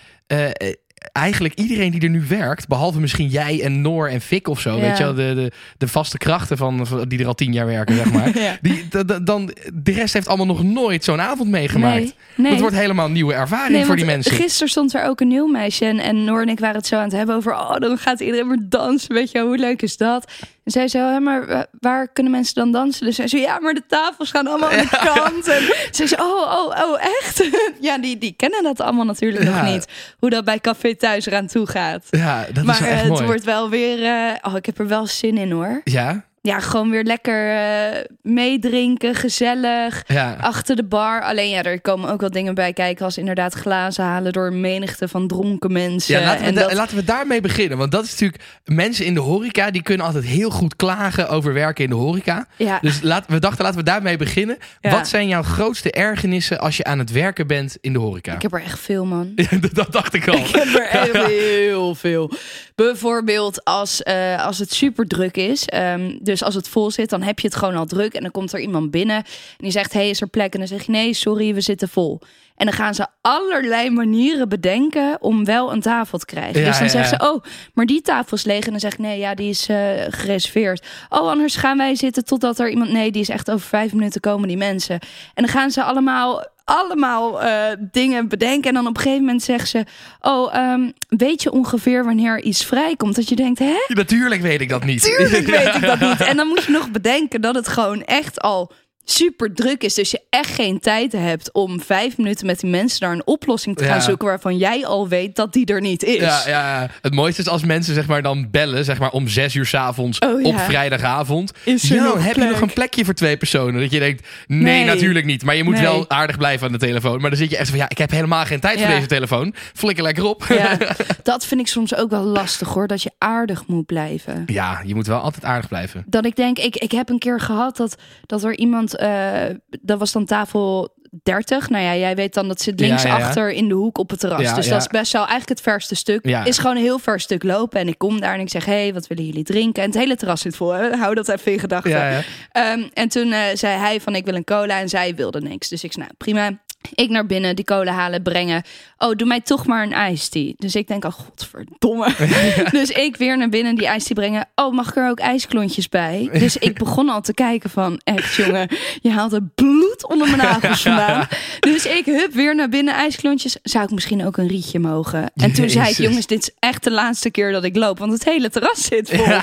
eigenlijk iedereen die er nu werkt, behalve misschien jij en Noor en Fik of zo, Ja. weet je wel, de, de, de vaste krachten van, die er al tien jaar werken, zeg maar. Ja. Die, da- dan, de rest heeft allemaal nog nooit zo'n avond meegemaakt. Nee, nee. Dat wordt helemaal een nieuwe ervaring Nee, voor die mensen. Gisteren stond er ook een nieuw meisje en, en Noor en ik waren het zo aan het hebben over... oh, dan gaat iedereen maar dansen, weet je hoe leuk is dat? En zij zei, hè, maar wa- waar kunnen mensen dan dansen? Dus zij zei, ja, maar de tafels gaan allemaal aan de kant. En zij zei, oh, oh, oh, echt? ja, die, die kennen dat allemaal natuurlijk nog niet. Hoe dat bij Café Thuis eraan toe gaat. Ja, dat maar is echt eh, het mooi. wordt wel weer... eh, oh, ik heb er wel zin in, hoor. Ja, Ja, gewoon weer lekker eh, meedrinken, gezellig ja. achter de bar. Alleen ja, er komen ook wel dingen bij kijken als inderdaad glazen halen door een menigte van dronken mensen. Ja, laten we, en dat, laten we daarmee beginnen. Want dat is natuurlijk... Mensen in de horeca, die kunnen altijd heel goed klagen over werken in de horeca. ja, Dus laat, we dachten, laten we daarmee beginnen. Ja. Wat zijn jouw grootste ergernissen als je aan het werken bent in de horeca? ik heb er echt veel, man. Dat, dat dacht ik al. Ik heb er echt heel veel. Bijvoorbeeld als, eh, als het super druk is. ehm, dus als het vol zit, dan heb je het gewoon al druk. En dan komt er iemand binnen en die zegt: Hey, is er plek? En dan zeg je: Nee, sorry, we zitten vol. En dan gaan ze allerlei manieren bedenken om wel een tafel te krijgen. Ja, dus dan ja, zeggen ja. ze: Oh, maar die tafel is leeg. En dan zeg ik: Nee, ja, die is eh, gereserveerd. Oh, anders gaan wij zitten totdat er iemand. Nee, die is echt over vijf minuten komen die mensen. En dan gaan ze allemaal allemaal eh, dingen bedenken. En dan op een gegeven moment zeggen ze... Oh, ehm, weet je ongeveer wanneer iets vrijkomt? Dat je denkt, hè? Natuurlijk weet ik dat niet. Tuurlijk weet ik dat niet. En dan moet je nog bedenken dat het gewoon echt al super druk is. Dus je echt geen tijd hebt om vijf minuten met die mensen naar een oplossing te gaan Ja. zoeken... waarvan jij al weet dat die er niet is. Ja, ja, het mooiste is als mensen zeg maar, dan bellen, zeg maar om zes uur 's avonds Oh, ja. op vrijdagavond. Is er Yo, heb je nog een plekje voor twee personen? Dat je denkt, nee, Nee. natuurlijk niet. Maar je moet Nee. wel aardig blijven aan de telefoon. Maar dan zit je echt van, ja, ik heb helemaal geen tijd voor deze telefoon. Flikker lekker op. Ja, dat vind ik soms ook wel lastig hoor, dat je aardig moet blijven. Ja, je moet wel altijd aardig blijven. dat ik denk, ik, ik heb een keer gehad dat, dat er iemand, eh, dat was dan tafel 30. Nou ja, jij weet dan dat zit links ja, ja. achter in de hoek op het terras. Dus dat is best wel eigenlijk het verste stuk. Is gewoon een heel ver stuk lopen. En ik kom daar en ik zeg, hey, wat willen jullie drinken? En het hele terras zit vol. Hè? Hou dat even in gedachten. Ehm, en toen eh, zei hij van, ik wil een cola. En zij wilde niks. Dus ik zei, nou prima. Ik naar binnen, die cola halen, brengen. Oh, doe mij toch maar een tea. Dus ik denk, oh godverdomme. dus ik weer naar binnen die tea brengen. Oh, mag ik er ook ijsklontjes bij? Dus ik begon al te kijken van, echt jongen, je haalt het bloed onder mijn nagels vandaan. Dus ik hup weer naar binnen, ijsklontjes. Zou ik misschien ook een rietje mogen? En toen zei ik, jongens, dit is echt de laatste keer dat ik loop. Want het hele terras zit vol.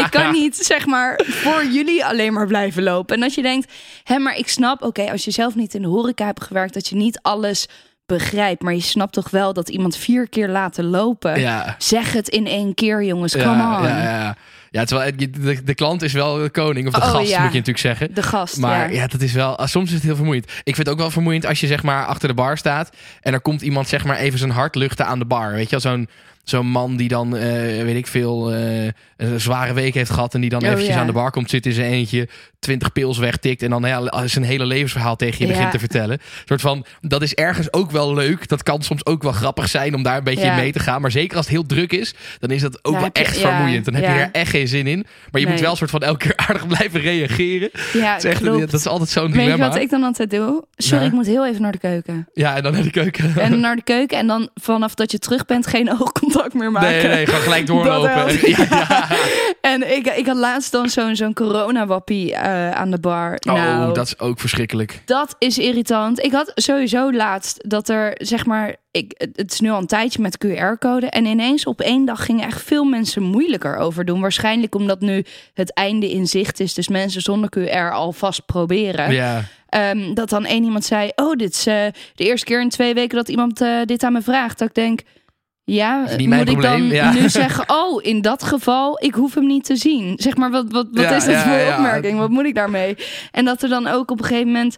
Ik kan niet, zeg maar, voor jullie alleen maar blijven lopen. En als je denkt, hè, maar ik snap, oké, als je zelf niet in de horeca hebt gewerkt, dat je niet alles begrijpt. Maar je snapt toch wel dat iemand vier keer laten lopen. Ja. Zeg het in één keer, jongens. Come ja, on. Ja, ja. ja terwijl het- de, de klant is wel de koning, of de Oh, gast ja. moet je natuurlijk zeggen. De gast, Maar ja. ja. dat is wel. ah, Soms is het heel vermoeiend. Ik vind het ook wel vermoeiend als je zeg maar achter de bar staat. En er komt iemand zeg maar even zijn hart luchten aan de bar. Weet je wel, zo'n. Zo'n man die dan, eh, weet ik veel, eh, een zware week heeft gehad. En die dan Oh, eventjes ja. aan de bar komt zitten in zijn eentje. 20 pils wegtikt. En dan ja, zijn hele levensverhaal tegen je Ja. begint te vertellen. Een soort van, dat is ergens ook wel leuk. Dat kan soms ook wel grappig zijn om daar een beetje Ja. in mee te gaan. Maar zeker als het heel druk is, dan is dat ook wel echt vermoeiend. Dan heb je er echt geen zin in. Maar je moet wel een soort van elke keer aardig blijven reageren. Ja, Het is echt, dat is altijd zo'n Weet je dilemma. wat ik dan altijd doe? Sorry, ik moet heel even naar de keuken. Ja, en dan naar de keuken. En naar de keuken en dan vanaf dat je terug bent geen oogcontact meer maken. Nee, nee, gewoon gelijk Dat doorlopen. En ik, ik had laatst dan zo'n zo'n coronawappie eh, aan de bar. Oh, nou, dat is ook verschrikkelijk. dat is irritant. Ik had sowieso laatst dat er, zeg maar, ik, het- is nu al een tijdje met QR-code. En ineens op één dag gingen echt veel mensen moeilijker over doen. Waarschijnlijk omdat nu het einde in zicht is. Dus mensen zonder QR alvast proberen. Ja. Ehm, dat dan één iemand zei: Oh, dit is eh, de eerste keer in twee weken dat iemand eh, dit aan me vraagt. Dat ik denk. Ja, is niet mijn moet ik dan ja. nu zeggen, oh, in dat geval, ik hoef hem niet te zien. Zeg maar, wat, wat, wat Ja, is dat ja, voor opmerking? Wat moet ik daarmee? En dat er dan ook op een gegeven moment,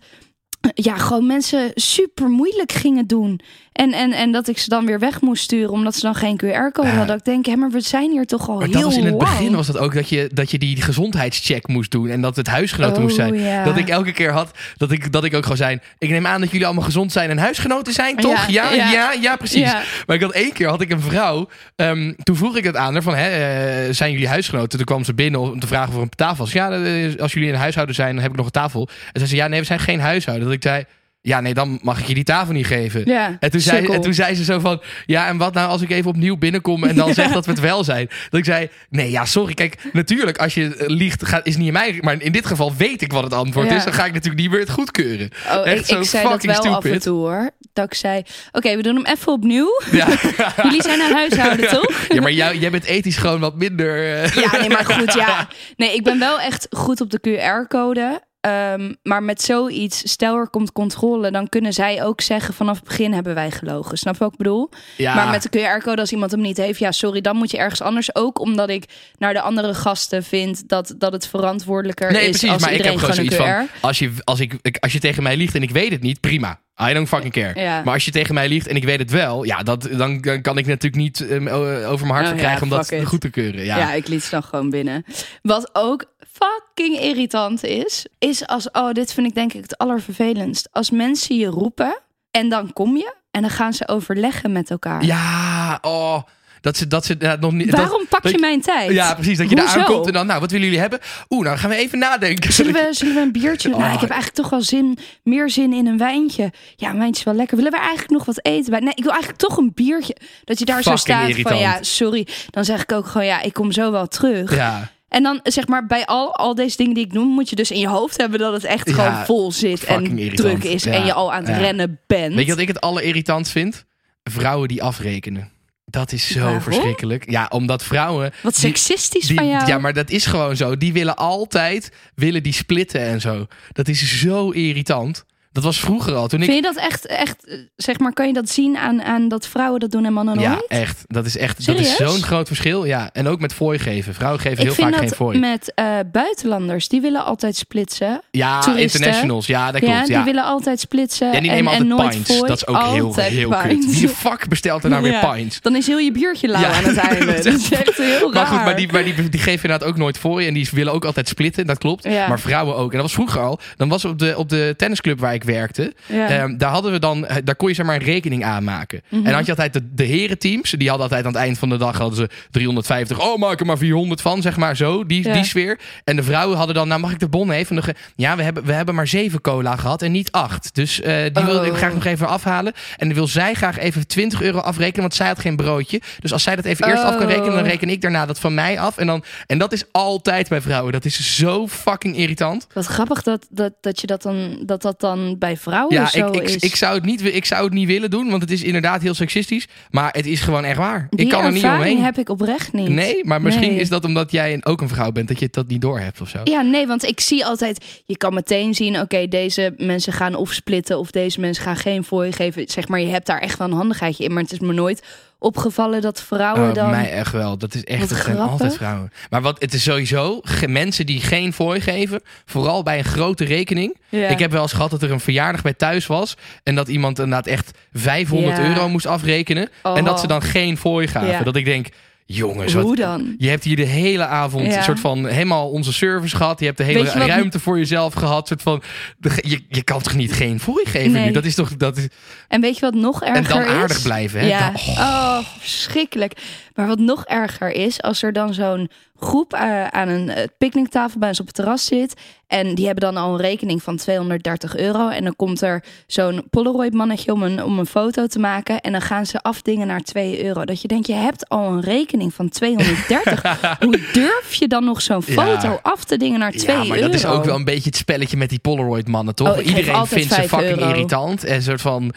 ja, gewoon mensen super moeilijk gingen doen. En, en, en dat ik ze dan weer weg moest sturen, omdat ze dan geen QR-code Ja. hadden. Dat ik denk, hé, maar we zijn hier toch al Maar heel dat was in het lang. begin was dat ook dat je, dat je die gezondheidscheck moest doen. En dat het huisgenoten moest zijn. Oh, ja. Dat ik elke keer had, dat ik, dat ik ook gewoon zei... Ik neem aan dat jullie allemaal gezond zijn en huisgenoten zijn, toch? Ja, Ja, ja, precies. Maar ik had één keer had ik een vrouw. ehm, toen vroeg ik het aan haar van, hè, eh, zijn jullie huisgenoten? Toen kwam ze binnen om te vragen er een tafel was. Ja, eh, als jullie een huishouden zijn, dan heb ik nog een tafel. En zei ze, ja, nee, we zijn geen huishouden. Dat ik zei, ja, nee, dan mag ik je die tafel niet geven. Ja, En toen, zei, en toen zei ze zo van... Ja, en wat nou als ik even opnieuw binnenkom... en dan zeg dat we het wel zijn? Dat ik zei... Nee, ja, sorry. Kijk, natuurlijk, als je liegt... Gaat, is niet in mij... Maar in dit geval weet ik wat het antwoord Ja. is. Dan ga ik natuurlijk niet meer het goedkeuren. Oh, Echt ik, zo ik zei dat wel af en stupid. toe hoor. Dat ik zei, oké, we doen hem even opnieuw. Ja, Jullie zijn een huishouden, toch? ja maar jou, jij bent ethisch gewoon wat minder... eh, Ja, nee, maar goed, ja. Nee, ik ben wel echt goed op de QR-code. Ehm, maar met zoiets, stel er komt controle, dan kunnen zij ook zeggen vanaf het begin hebben wij gelogen. Snap je wat ik bedoel? ja. Maar met de QR-code, als iemand hem niet heeft, ja, sorry, dan moet je ergens anders. Ook omdat ik naar de andere gasten vind dat, dat het verantwoordelijker Nee, is precies. als Maar ik heb iedereen gewoon zoiets van... Als je, als, ik- als je tegen mij liegt en ik weet het niet, prima. I don't fucking care. Ja. Maar als je tegen mij liegt en ik weet het wel... Ja, dat, dan, dan kan ik natuurlijk niet ehm, over mijn hart Oh, verkrijgen... ja, om dat it. goed te keuren. Ja. ik liet ze dan gewoon binnen. Wat ook fucking irritant is, is als, oh, dit vind ik denk ik het allervervelendst. Als mensen je roepen en dan kom je en dan gaan ze overleggen met elkaar. Ja, oh... Dat ze, dat ze ja, nog niet... dat- Waarom pak je dat- mijn tijd? Ja, precies. Dat je daar aankomt en dan, nou, wat willen jullie hebben? Oeh, nou gaan we even nadenken. Zullen we, zullen we een biertje? Nou, Oh. ik heb eigenlijk toch wel zin, meer zin in een wijntje. Ja, een wijntje is wel lekker. Willen we eigenlijk nog wat eten? bij? Nee, ik wil eigenlijk toch een biertje. Dat je daar zo staat irritant. van, ja, sorry. Dan zeg ik ook gewoon, ja, ik kom zo wel terug. Ja, En dan zeg maar bij al, al deze dingen die ik noem, moet je dus in je hoofd hebben dat het echt Ja, gewoon vol zit en irritant. druk is Ja, en je al aan het ja. rennen bent. weet je wat ik het allerirritant vind? Vrouwen die afrekenen. Dat is zo Waarom? verschrikkelijk. Ja, omdat vrouwen... Wat die- seksistisch die- van jou. Ja, maar dat is gewoon zo. Die willen altijd willen die splitten en zo. Dat is zo irritant. Dat was vroeger al. Toen ik Vind je dat echt, echt, eh, zeg maar, kan je dat zien aan, aan dat vrouwen dat doen en mannen Ja, nooit? echt. Dat is echt dat is zo'n groot verschil. Ja, en ook met fooi geven. Vrouwen geven Ik heel vaak geen fooi. met eh, buitenlanders, die willen altijd splitsen. Ja, toeristen. internationals. Ja, dat ja, klopt. die Ja. willen altijd splitsen En die en, nemen en altijd nooit pints. fooi. Dat is ook heel, heel kut. pints. Wie de fuck bestelt er nou weer Ja. pints? Dan is heel je biertje lauw Ja. aan het einde. Dat is echt heel raar. Maar goed, maar die, maar die, die geven inderdaad ook nooit voor je. En die willen ook altijd splitten, dat klopt. Ja. Maar vrouwen ook. En dat was vroeger al. Dan was op de, op de tennisclub waar ik werkte. Ja. ehm, daar hadden we dan, eh, daar kon je zeg maar een rekening aanmaken. Mhm. En dan had je altijd de, de herenteams. Die hadden altijd aan het eind van de dag hadden ze 350. Oh, maak er maar 400 van, zeg maar zo. Die, Ja. die sfeer. En de vrouwen hadden dan, nou mag ik de bon even? nog, Ja, we hebben, we hebben maar zeven cola gehad en niet acht. Dus eh, die wil ik Oh. graag nog even afhalen. En dan wil zij graag even 20 euro afrekenen, want zij had geen broodje. Dus als zij dat even eerst af kan Oh. rekenen, dan reken ik daarna dat van mij af. En, dan, en dat is altijd bij vrouwen. Dat is zo fucking irritant. Wat grappig dat, dat, dat je dat dan, dat dat dan bij vrouwen Ja, zo ik, ik, is. ik, zou het niet, ik zou het niet willen doen, want het is inderdaad heel seksistisch. Maar het is gewoon echt waar. Die ik kan er niet omheen. heb ik oprecht niet. Nee, maar misschien Nee. is dat omdat jij ook een vrouw bent, dat je dat niet door hebt of zo. Ja, nee, want ik zie altijd, je kan meteen zien, oké, deze mensen gaan of splitten of deze mensen gaan geen fooi geven. Zeg maar, je hebt daar echt wel een handigheidje in, maar het is me nooit opgevallen dat vrouwen Oh, dan. mij echt wel. Dat is echt, het zijn altijd vrouwen. Maar wat, het is sowieso mensen die geen fooi geven, vooral bij een grote rekening. Ja. Ik heb wel eens gehad dat er een verjaardag bij thuis was en dat iemand inderdaad echt 500 Ja. euro moest afrekenen en Oh. dat ze dan geen fooi gaven. Dat ik denk, jongens, wat, Hoe dan? je hebt hier de hele avond Ja. een soort van helemaal onze service gehad. Je hebt de hele ruimte voor jezelf gehad. Soort van, de- je, je kan toch niet geen fooi geven Nee. nu? Dat is toch dat is, En weet je wat nog en erger dan aardig is? blijven. Hè? Ja. Dan- oh. oh. verschrikkelijk. Maar wat nog erger is, als er dan zo'n groep eh, aan een uh, picknicktafel bij ons op het terras zit. En die hebben dan al een rekening van 230 euro. En dan komt er zo'n Polaroid mannetje om een, om een foto te maken. En dan gaan ze afdingen naar 2 euro. Dat je denkt, je hebt al een rekening van 230. Hoe durf je dan nog zo'n foto Ja. af te dingen naar 2 euro? Ja, maar dat is ook wel een beetje het spelletje met die Polaroid mannen, toch? Oh, Iedereen vindt ze 5 fucking euro. irritant. En een soort van,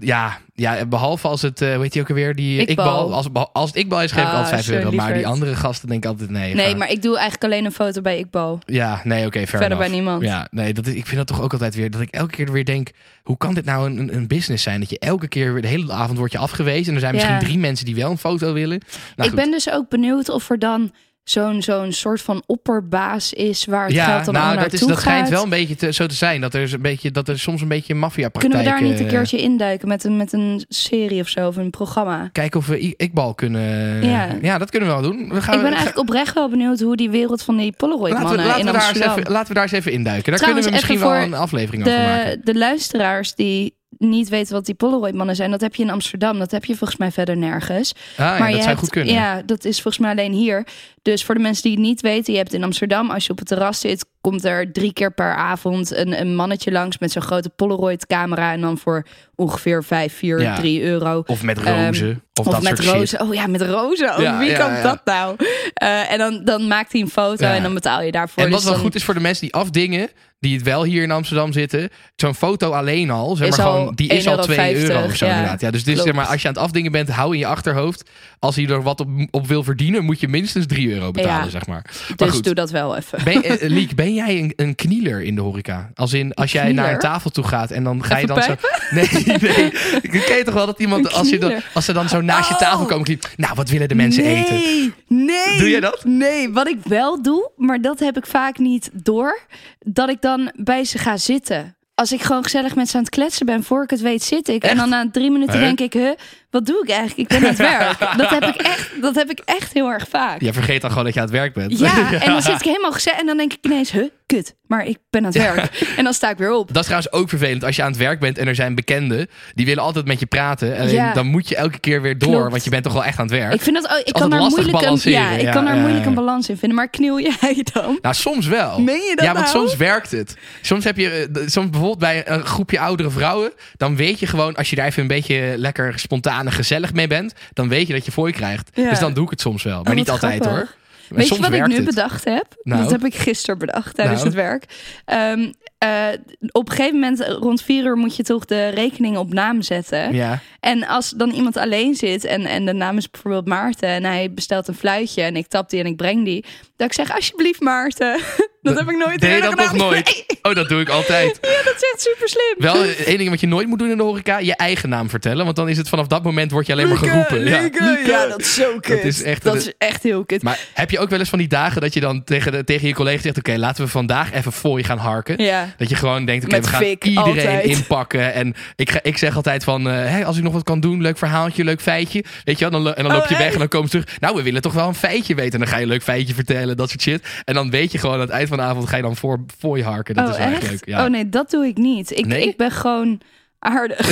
ja, ja, behalve als het, eh hoe heet die ook alweer? Die Ikbal. Ikbal. Als, als het Ikbal is, geef ik Ah, altijd 5 zo euro. Maar die andere gasten denk ik altijd, nee. Nee, maar ik doe eigenlijk alleen een foto bij Ikbal. Ja, nee, oké, Verder bij niemand. Ja, nee, dat is, ik vind dat toch ook altijd weer, dat ik elke keer weer denk, hoe kan dit nou een, een, een business zijn? Dat je elke keer weer de hele avond wordt je afgewezen. En er zijn misschien Ja. drie mensen die wel een foto willen. Nou, ik goed. ben dus ook benieuwd of er dan zo'n zo'n soort van opperbaas is waar het geld dan nou, allemaal dat, is, naartoe dat schijnt gaat. wel een beetje te, zo te zijn. Dat er, is een beetje, dat er soms een beetje maffiapraktijk... Kunnen we daar niet een keertje induiken met een, met een serie of zo, of een programma? Kijken of we Ikbal kunnen... Ja. Ja. dat kunnen we wel doen. We gaan, ik ben eigenlijk oprecht wel benieuwd hoe die wereld van die laten Polaroid-mannen laten, in we daar eens Amsterdam... even, laten we daar eens even induiken. Daar Trouwens, kunnen we misschien wel een aflevering over maken. de luisteraars die niet weten wat die Polaroid-mannen zijn, dat heb je in Amsterdam. Dat heb je volgens mij verder nergens. Ah, ja, maar dat je hebt, goed kunnen. Ja, dat is volgens mij alleen hier. Dus voor de mensen die het niet weten, je hebt in Amsterdam, als je op het terras zit, komt er drie keer per avond een, een mannetje langs met zo'n grote Polaroid-camera. En dan voor ongeveer 5, 4, Ja. 3 euro. Of met Ehm, rozen. of, Of dat met soort shit. rozen. Oh ja, met rozen. Oh, Ja, wie ja, kan ja. dat nou? Eh, en dan, dan maakt hij een foto en dan betaal je daarvoor. En wat Dus wel goed is voor de mensen die afdingen, die het wel hier in Amsterdam zitten, zo'n foto alleen al, zeg maar gewoon, die is al 2 1,50 euro of zo ja. inderdaad. Ja, dus dit is, zeg maar, als je aan het afdingen bent, hou in je achterhoofd, als je er wat op, op wil verdienen, moet je minstens 3 euro betalen, Ja. zeg maar. Maar Dus goed. doe dat wel even. Ben, eh, Liek, ben jij een, een knieler in de horeca? Als in, als jij naar een tafel toe gaat en dan ga je dan zo... Nee, nee. Ken je toch wel dat iemand, als, je dan, als ze dan zo naast je Oh. tafel komen, klinkt, nou, wat willen de mensen nee, eten? Nee, Doe jij dat? Nee, wat ik wel doe, maar dat heb ik vaak niet door, dat ik dan bij ze ga zitten. Als ik gewoon gezellig met ze aan het kletsen ben, voor ik het weet zit ik. En dan na drie minuten denk ik, huh, wat doe ik eigenlijk? Ik ben aan het werk. Dat heb ik echt, dat heb ik echt heel erg vaak. Je vergeet dan gewoon dat je aan het werk bent. Ja, en dan zit ik helemaal gezellig en dan denk ik ineens, huh, kut, maar ik ben aan het werk. En dan sta ik weer op. Dat is trouwens ook vervelend als je aan het werk bent en er zijn bekenden. Die willen altijd met je praten. En Ja. dan moet je elke keer weer door, Klopt. want je bent toch wel echt aan het werk. Ik vind dat, ik altijd kan daar lastig moeilijk een, balanceren, ja, ik kan daar ja, moeilijk ja. een balans in vinden. Maar kniel jij dan? Nou, soms wel. Meen je dat Ja, want nou? soms werkt het. Soms heb je, eh, soms bijvoorbeeld bij een groepje oudere vrouwen, dan weet je gewoon, als je daar even een beetje lekker spontaan en gezellig mee bent, dan weet je dat je voor je krijgt. Ja. Dus dan doe ik het soms wel. Maar Oh, niet altijd grappig. hoor. Maar Weet je wat ik nu het. bedacht heb? Nou? Dat heb ik gisteren bedacht tijdens Nou? het werk. Ehm, eh, op een gegeven moment, eh, rond vier uur, moet je toch de rekening op naam zetten. Ja. En als dan iemand alleen zit en, en de naam is bijvoorbeeld Maarten... en hij bestelt een fluitje en ik tap die en ik breng die... dat ik zeg, alsjeblieft Maarten. dat heb ik nooit Deed je dat nog nooit? Nee. Oh, dat doe ik altijd. Ja, dat is echt super slim. Wel, één ding wat je nooit moet doen in de horeca, je eigen naam vertellen. Want dan is het vanaf dat moment word je alleen maar geroepen. Ja. Ja, dat is zo kut. Dat is echt- dat is echt heel kut. Maar heb je ook wel eens van die dagen dat je dan tegen, de, tegen je collega zegt... oké, laten we vandaag even voor je gaan harken. Ja. Dat je gewoon denkt, oké, we gaan Fik, iedereen altijd. inpakken. En ik, ga, ik zeg altijd van, eh, als ik nog wat kan doen, leuk verhaaltje, leuk feitje. Weet je wel, dan, en dan Oh, loop je weg echt? en dan komen ze terug. Nou, we willen toch wel een feitje weten. En dan ga je een leuk feitje vertellen, dat soort shit. En dan weet je gewoon, aan het eind van de avond ga je dan voor, voor je harken. Dat oh, is echt echt? leuk. Ja. Oh nee, dat doe ik niet. Ik, Nee? ik ben gewoon aardig.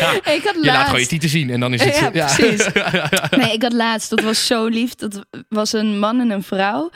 ik had je laat laatst... gewoon je titel zien en dan is het... Ja, precies. Ja. Nee, ik had laatst, dat was zo lief. Dat was een man en een vrouw.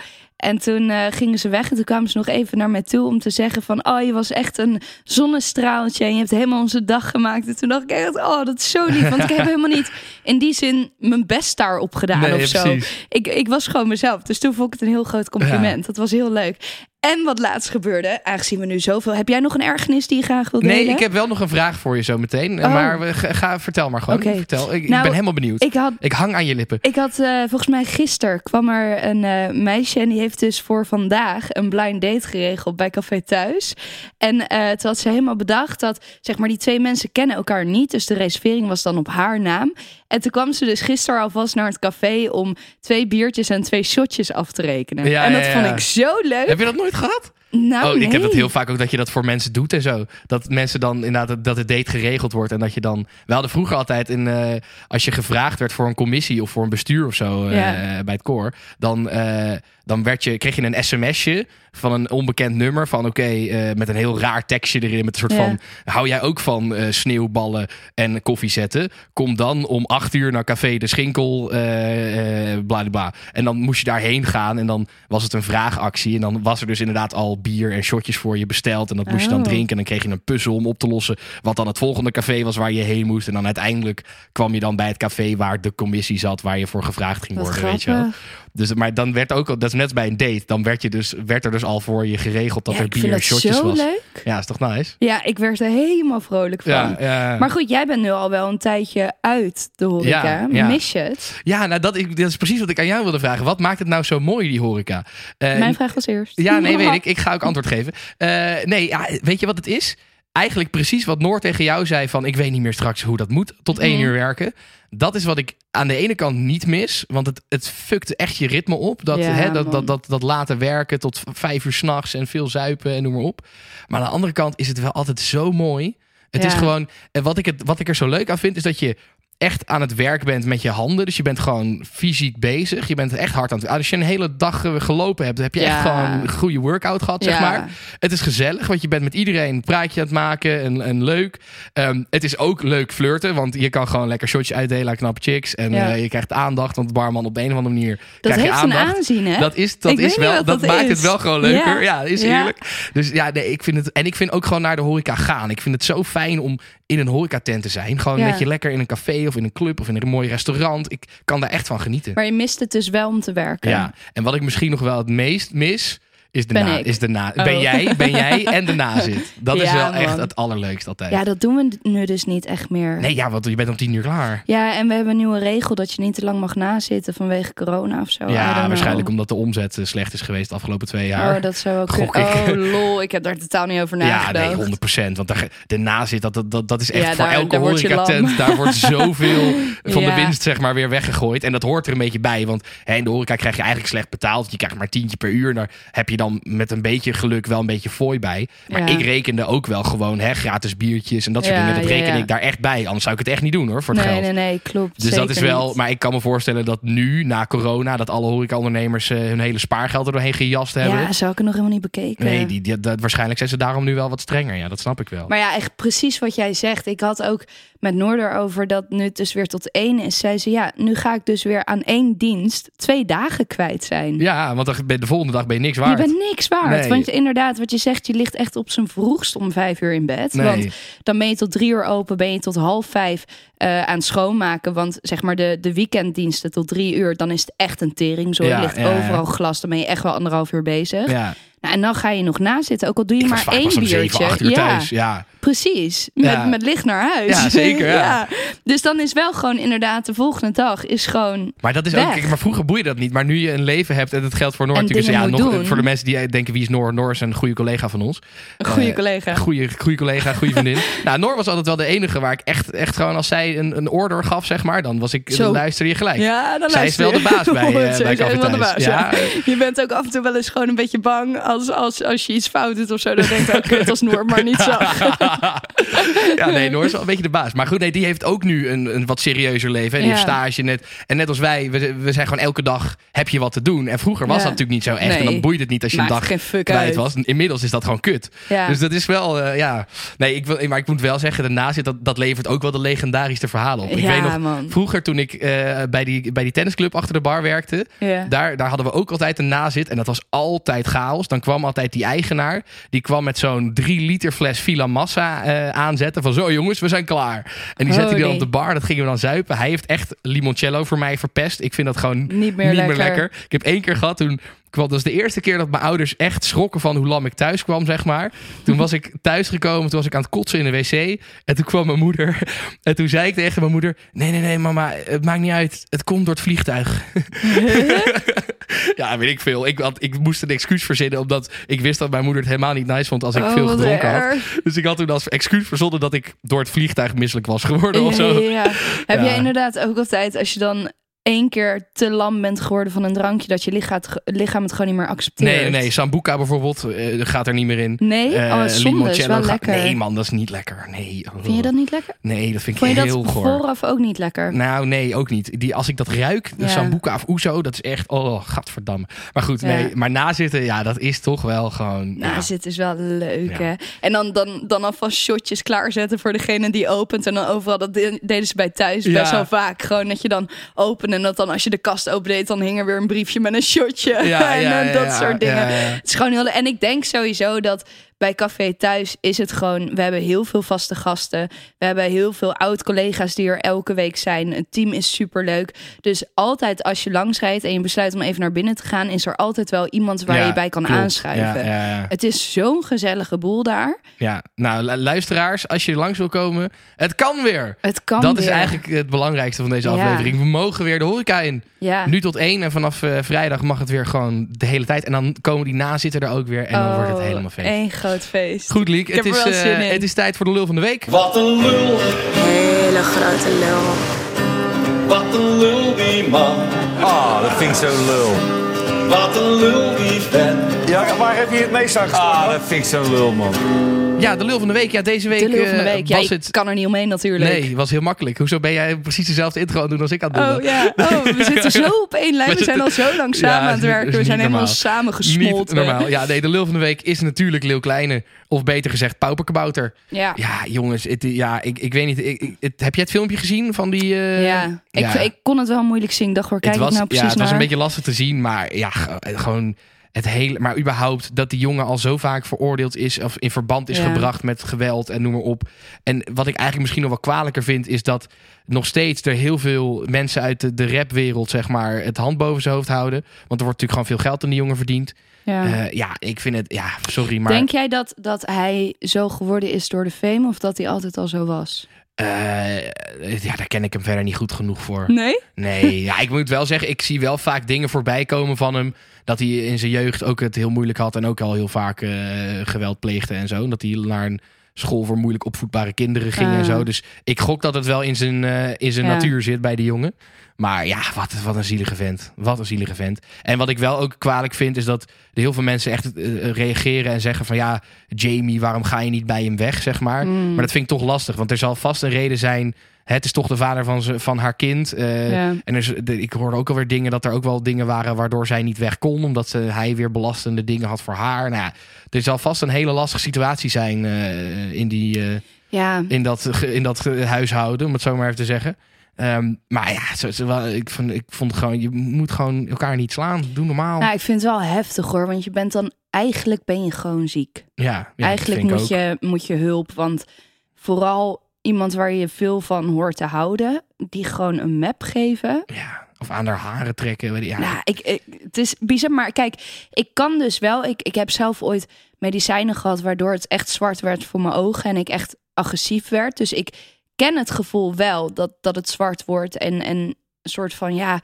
En toen eh, gingen ze weg en toen kwamen ze nog even naar mij toe om te zeggen van... Oh, je was echt een zonnestraaltje en je hebt helemaal onze dag gemaakt. En toen dacht ik echt, oh, dat is zo lief. Want ik heb helemaal niet in die zin mijn best daarop gedaan Nee, of zo. precies. Ik, ik was gewoon mezelf. Dus toen vond ik het een heel groot compliment. Dat was heel leuk. En wat laatst gebeurde, aangezien we nu zoveel... Heb jij nog een ergernis die je graag wilt delen? Nee, ik heb wel nog een vraag voor je zo meteen. Oh. Maar we, ga, vertel maar gewoon. Oké. Vertel. Ik, ik Nou, ben helemaal benieuwd. Ik, Ik had hang aan je lippen. Ik had eh, volgens mij gisteren kwam er een eh, meisje en die heeft dus voor vandaag een blind date geregeld bij Café Thuis. En eh toen had ze helemaal bedacht dat zeg maar die twee mensen kennen elkaar niet, dus de reservering was dan op haar naam. En toen kwam ze dus gisteren alvast naar het café om twee biertjes en twee shotjes af te rekenen. Ja, en dat ja, vond ik zo leuk. Heb je dat nooit gehad? Nou, oh, ik heb dat heel vaak ook dat je dat voor mensen doet en zo. Dat mensen dan inderdaad dat- dat het date geregeld wordt en dat je dan. We hadden vroeger altijd in eh, als je gevraagd werd voor een commissie of voor een bestuur of zo eh, Ja. bij het koor, dan, eh, dan werd je, kreeg je een sms'je van een onbekend nummer. Van oké, eh, met een heel raar tekstje erin. Met een soort Ja. van, hou jij ook van eh, sneeuwballen en koffie zetten? Kom dan om acht uur naar Café de Schinkel, eh, bla bla. En dan moest je daarheen gaan en dan was het een vraagactie. En dan was er dus inderdaad al bier en shotjes voor je besteld. En dat moest je dan Oh. drinken. En dan kreeg je een puzzel om op te lossen. Wat dan het volgende café was waar je heen moest. En dan uiteindelijk kwam je dan bij het café waar de commissie zat. Waar je voor gevraagd ging Wat worden, weet je wel. Dus, maar dan werd ook, al- dat is net bij een date. Dan werd, je dus, werd er dus al voor je geregeld dat Ja, er bier en dat shotjes zo was. leuk. Ja, is toch nice? Ja, ik werd er helemaal vrolijk van. Ja, ja. Maar goed, jij bent nu al wel een tijdje uit de horeca. Mis je het? ja nou, dat, ik, dat is precies wat ik aan jou wilde vragen. Wat maakt het nou zo mooi, die horeca? Eh, Mijn vraag was eerst. Ja, nee, weet ik. Ik ga ook antwoord geven. Eh, nee, ja, weet je wat het is? Eigenlijk precies wat Noor tegen jou zei van... ik weet niet meer straks hoe dat moet, tot één Mhm. uur werken. Dat is wat ik aan de ene kant niet mis. Want het, het fukt echt je ritme op. Dat, Ja, hè, dat, dat, dat, dat laten werken tot vijf uur s'nachts en veel zuipen en noem maar op. Maar aan de andere kant is het wel altijd zo mooi. Het Ja. is gewoon... en Wat ik, het, wat ik er zo leuk aan vind, is dat je echt aan het werk bent met je handen. Dus je bent gewoon fysiek bezig. Je bent echt hard aan het... Als je een hele dag gelopen hebt, heb je echt gewoon een goede workout gehad, zeg maar. Het is gezellig, want je bent met iedereen een praatje aan het maken en, en leuk. Ehm, het is ook leuk flirten, want je kan gewoon lekker shotjes uitdelen aan knappe chicks. En Ja. eh, je krijgt aandacht, want de barman op de een of andere manier Dat krijg je heeft een aandacht. aanzien, hè? Dat is, dat is wel, dat, dat maakt is. het wel gewoon leuker. Ja, is eerlijk. Dus ja, nee, ik vind het. En ik vind ook gewoon naar de horeca gaan. Ik vind het zo fijn om in een horecatent te zijn. Gewoon met je lekker in een café of in een club of in een mooi restaurant. Ik kan daar echt van genieten. Maar je mist het dus wel om te werken. Ja, en wat ik misschien nog wel het meest mis, is de Ben na. ik. Is de na Oh. Ben jij, ben jij en de nazit. Dat is Ja, wel echt man. het allerleukste altijd. Ja, dat doen we nu dus niet echt meer. Nee, ja, want je bent om tien uur klaar. Ja, en we hebben een nieuwe regel dat je niet te lang mag nazitten vanwege corona of zo. Ja, waarschijnlijk omdat de omzet eh, slecht is geweest de afgelopen twee jaar. Oh, dat zou ook Gok ik. Oh, lol. Ik heb daar totaal niet over ja, nagedacht. nee, 100 procent. Want daar, de nazit, dat, dat, dat, dat is echt Ja, voor daar- elke horecatent. Daar wordt zoveel van de Ja. winst zeg maar weer weggegooid. En dat hoort er een beetje bij. Want hè, in de horeca krijg je eigenlijk slecht betaald. Je krijgt maar tientje per uur. En daar heb je dan met een beetje geluk wel een beetje fooi bij. Maar Ja. ik rekende ook wel gewoon hè, gratis biertjes en dat soort Ja, dingen. Dat reken ja. ik daar echt bij. Anders zou ik het echt niet doen hoor, voor het nee, geld. nee, nee, klopt. Dus dat is wel, niet. maar ik kan me voorstellen dat nu, na corona, dat alle horecaondernemers eh hun hele spaargeld er doorheen gejast hebben. Ja, zou ik het nog helemaal niet bekeken. nee, die, die, dat- waarschijnlijk zijn ze daarom nu wel wat strenger. Ja, dat snap ik wel. Maar ja, echt precies wat jij zegt. Ik had ook met Noorder over dat nu het dus weer tot één is. Zei ze, ja, nu ga ik dus weer aan één dienst twee dagen kwijt zijn. Ja, want dan ben- de volgende dag ben je niks waard. Je bent niks waard. Nee. Want inderdaad, wat je zegt, je ligt echt op zijn vroegst om vijf uur in bed. Nee. Want dan ben je tot drie uur open, ben je tot half vijf eh, aan het schoonmaken. Want zeg maar de, de weekenddiensten tot drie uur, dan is het echt een tering. Zo Ja, ligt ja, ja. overal glas, dan ben je echt wel anderhalf uur bezig. Ja, Nou, en dan ga je nog nazitten, ook al doe je ik maar één biertje. 7, 8 uur ja, thuis. Ja. Precies. Met, Ja. met licht naar huis. Ja, zeker, ja. Dus dan is wel gewoon inderdaad de volgende dag is gewoon Maar dat is ook, kijk, maar vroeger boeide dat niet. Maar nu je een leven hebt en het geldt voor Noor natuurlijk. dingen Ja, nog, doen. voor de mensen die denken wie is Noor? Noor is een goede collega van ons. een goede Eh, collega. Goede, goede collega, goede vriendin. nou, Noor was altijd wel de enige waar ik echt, echt gewoon als zij een, een order gaf, zeg maar, dan was ik, Zo. dan luisterde je gelijk. Ja, dan Zij is luister wel de baas bij, eh, bij de baas, ja. Ja. Je bent ook af en toe wel eens gewoon een beetje bang als, als, als je iets fout doet of zo. Dan denk ik, oh kut, als Noor maar niet zag. Ja, nee, Noor is wel een beetje de baas. Maar goed, nee, die heeft ook nu een, een wat serieuzer leven. En die heeft stage net. En net als wij, we, we zijn gewoon elke dag heb je wat te doen. En vroeger was dat natuurlijk niet zo echt. En dan boeide het niet als je een dag geen fuck uit. was. Inmiddels is dat gewoon kut. Dus dat is wel, eh, ja. Nee, ik wil, maar ik moet wel zeggen, daarna zit dat, dat levert ook wel de legendarische verhalen op. Ik Ja, weet nog, man. vroeger toen ik eh, bij, die, bij die tennisclub achter de bar werkte, daar, daar hadden we ook altijd een nazit. En dat was altijd chaos. Dan kwam altijd die eigenaar. Die kwam met zo'n drie liter fles Villa Massa eh, aanzetten. Van zo jongens, we zijn klaar. En die zette die dan op de bar. Dat gingen we dan zuipen. Hij heeft echt limoncello voor mij verpest. Ik vind dat gewoon Niet meer lekker. Ik heb één keer gehad toen... kwam- Dat was de eerste keer dat mijn ouders echt schrokken van hoe lam ik thuis kwam, zeg maar. Toen was ik thuis gekomen, toen was ik aan het kotsen in de wc. En toen kwam mijn moeder. En toen zei ik tegen mijn moeder: Nee, nee, nee, mama, het maakt niet uit. Het komt door het vliegtuig. Ja, weet ik veel. Ik, had, ik moest een excuus verzinnen, omdat ik wist dat mijn moeder het helemaal niet nice vond als ik Oh, veel gedronken had. Dus ik had toen als excuus verzonnen dat ik door het vliegtuig misselijk was geworden of zo. Ja. Heb jij inderdaad ook altijd, als je dan één keer te lam bent geworden van een drankje, dat je lichaam, lichaam het gewoon niet meer accepteert. Nee, nee, Sambuca bijvoorbeeld eh, gaat er niet meer in. Nee, Eh, oh, zonde, is wel gaat- lekker. Nee man, dat is niet lekker. Nee. Vind je dat niet lekker? Nee, dat vind ik Vond je heel dat goor. vooraf ook niet lekker? Nou, nee, ook niet. Die, als ik dat ruik, Ja. Sambuca of Oezo, dat is echt, oh, gadverdamme. Maar goed, Ja. nee, maar nazitten, ja, dat is toch wel gewoon... Nou, ja. is wel leuk, hè? En dan, dan, dan alvast shotjes klaarzetten voor degene die opent. En dan overal, dat de- deden ze bij thuis best wel vaak. Gewoon dat je dan opent en dat dan als je de kast opendeed... dan hing er weer een briefje met een shotje. Ja, en ja, eh, ja, dat soort dingen. Het is gewoon heel... En ik denk sowieso dat bij Café Thuis is het gewoon... We hebben heel veel vaste gasten. We hebben heel veel oud-collega's die er elke week zijn. Het team is superleuk. Dus altijd als je langs rijdt en je besluit om even naar binnen te gaan... is er altijd wel iemand waar Ja, je bij kan klopt. aanschuiven. Ja, ja, ja. Het is zo'n gezellige boel daar. Ja, nou lu- luisteraars, als je langs wil komen, het kan weer. Het kan dat is eigenlijk het belangrijkste van deze aflevering. We mogen weer de horeca in. Ja. Nu tot één en vanaf eh, vrijdag mag het weer gewoon de hele tijd. En dan komen die nazitten er ook weer en dan wordt het Oh, helemaal feest. groot feest. Goed, Liek. Het is, eh, het is tijd voor de lul van de week. Wat een lul, Hele grote lul. wat een lul die man. Ah, dat vind ik zo lul. Wat een lul die vent. Ja, waar heb je het meest aan gestoken? Ah, dat vind ik zo lul, man. Ja, de lul van de week. Ja, deze week De lul van de eh, week. Ja, was het... kan er niet omheen natuurlijk. Nee, was heel makkelijk. Hoezo ben jij precies dezelfde intro aan het doen als ik aan het doen Oh ja, oh, we zitten zo op één lijn. We zijn al zo lang Ja, samen aan het niet- werken. We niet zijn helemaal samen Niet gesmolten. normaal. Ja, nee, de lul van de week is natuurlijk Leeuw Kleine. Of beter gezegd, Pauperkabouter. Ja. Ja, jongens, het, ja, ik, ik weet niet. Ik, het, heb jij het filmpje gezien van die... eh, Ja, ik, ja. ik kon het wel moeilijk zien. Dacht, waar kijk het was, ik nou precies ja, het was een beetje lastig te zien, maar ja, gewoon het hele. Maar überhaupt dat die jongen al zo vaak veroordeeld is of in verband is Ja. gebracht met geweld en noem maar op. En wat ik eigenlijk misschien nog wel kwalijker vind, is dat nog steeds er heel veel mensen uit de, de rapwereld, zeg maar, het hand boven zijn hoofd houden. Want er wordt natuurlijk gewoon veel geld aan die jongen verdiend. Ja. Ja, ja ik vind het, ja, sorry, maar. Denk jij dat, dat hij zo geworden is door de fame of dat hij altijd al zo was? eh, ja, daar ken ik hem verder niet goed genoeg voor. Nee? Nee, ja, ik moet wel zeggen, ik zie wel vaak dingen voorbij komen van hem. Dat hij in zijn jeugd ook het heel moeilijk had en ook al heel vaak eh, geweld pleegde en zo. En dat hij naar een school voor moeilijk opvoedbare kinderen ging en Ah. zo. Dus ik gok dat het wel in zijn, eh, in zijn Ja. natuur zit bij die jongen. Maar ja, wat, wat een zielige vent. Wat een zielige vent. En wat ik wel ook kwalijk vind, is dat er heel veel mensen echt eh, reageren en zeggen van ja, Jamie, waarom ga je niet bij hem weg, zeg maar. Mm. Maar dat vind ik toch lastig, want er zal vast een reden zijn. Het is toch de vader van, ze, van haar kind. eh, Ja. En er, de- ik hoorde ook alweer dingen dat er ook wel dingen waren waardoor zij niet weg kon. Omdat ze, hij weer belastende dingen had voor haar. Nou ja, er zal vast een hele lastige situatie zijn eh, in, die, eh, Ja, in, dat, in dat huishouden, om het zo maar even te zeggen. Ehm, maar ja, zo, zo wel, ik, vond, ik vond gewoon, je moet gewoon elkaar niet slaan. Doe normaal. nou, ik vind het wel heftig hoor. Want je bent dan, eigenlijk ben je gewoon ziek. ja, Eigenlijk moet ook. je, moet je hulp. Want vooral iemand waar je veel van hoort te houden, die gewoon een map geven. Ja, of aan haar haren trekken. weet je, Ja, Nou, ik, ik, het is bizar. Maar kijk, ik kan dus wel. Ik, ik heb zelf ooit medicijnen gehad waardoor het echt zwart werd voor mijn ogen en ik echt agressief werd. Dus ik ken het gevoel wel dat, dat het zwart wordt en, en een soort van ja.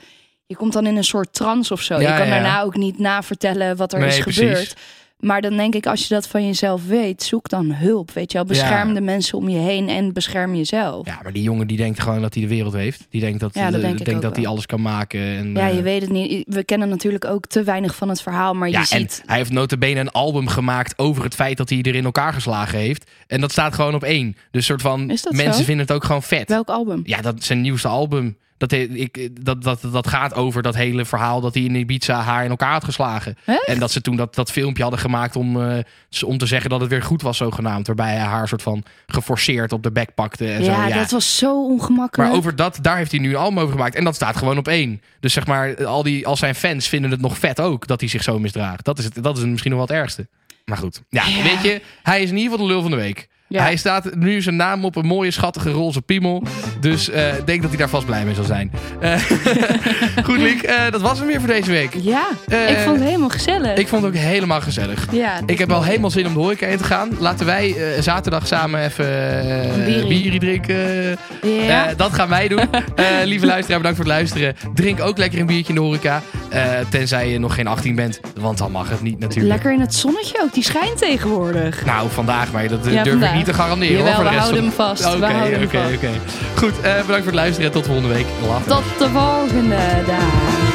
Je komt dan in een soort trance of zo. Ja, je kan ja, ja. daarna ook niet navertellen wat er Nee, is precies. gebeurd. Maar dan denk ik, als je dat van jezelf weet, zoek dan hulp. Weet je wel, bescherm Ja. de mensen om je heen en bescherm jezelf. Ja, maar die jongen die denkt gewoon dat hij de wereld heeft. Die denkt dat, Ja, dat eh, denk denkt dat hij alles kan maken. En, Ja, eh, je weet het niet. We kennen natuurlijk ook te weinig van het verhaal, maar je Ja, en ziet. hij heeft notabene een album gemaakt over het feit dat hij er in elkaar geslagen heeft. En dat staat gewoon op één. Dus soort van mensen zo? vinden het ook gewoon vet. Welk album? Ja, dat is zijn nieuwste album. Dat, ik, dat, dat, dat gaat over dat hele verhaal dat hij in Ibiza haar in elkaar had geslagen. Echt? En dat ze toen dat, dat filmpje hadden gemaakt om, eh, om te zeggen dat het weer goed was zogenaamd. Waarbij hij haar soort van geforceerd op de bek pakte en ja, zo. Ja, dat was zo ongemakkelijk. maar over dat, daar heeft hij nu een album over gemaakt. En dat staat gewoon op één. Dus zeg maar, al, die, al zijn fans vinden het nog vet ook dat hij zich zo misdraagt. Dat is, het, dat is misschien nog wel het ergste. Maar goed, ja, Ja. weet je, hij is in ieder geval de lul van de week. Ja. Hij staat nu zijn naam op een mooie, schattige roze piemel. Dus eh, ik denk dat hij daar vast blij mee zal zijn. Eh, goed, Liek, eh, dat was hem weer voor deze week. Ja, ik vond het helemaal gezellig. Ik vond het ook helemaal gezellig. ja, Ik heb al helemaal zin om de horeca in te gaan. Laten wij zaterdag samen even bierie drinken. Ja. Dat gaan wij doen. Lieve luisteraar, bedankt voor het luisteren. Drink ook lekker een biertje in de horeca. Tenzij je nog geen 18 bent. Want dan mag het niet natuurlijk. Lekker in het zonnetje ook. Die schijnt tegenwoordig. Nou, vandaag, maar dat Ja, durf vandaag. ik niet te garanderen. Jawel, hoor, voor we de rest houden van- hem vast. Oké, oké, oké. Goed, eh, bedankt voor het luisteren en tot volgende week. Later. Tot de volgende dag.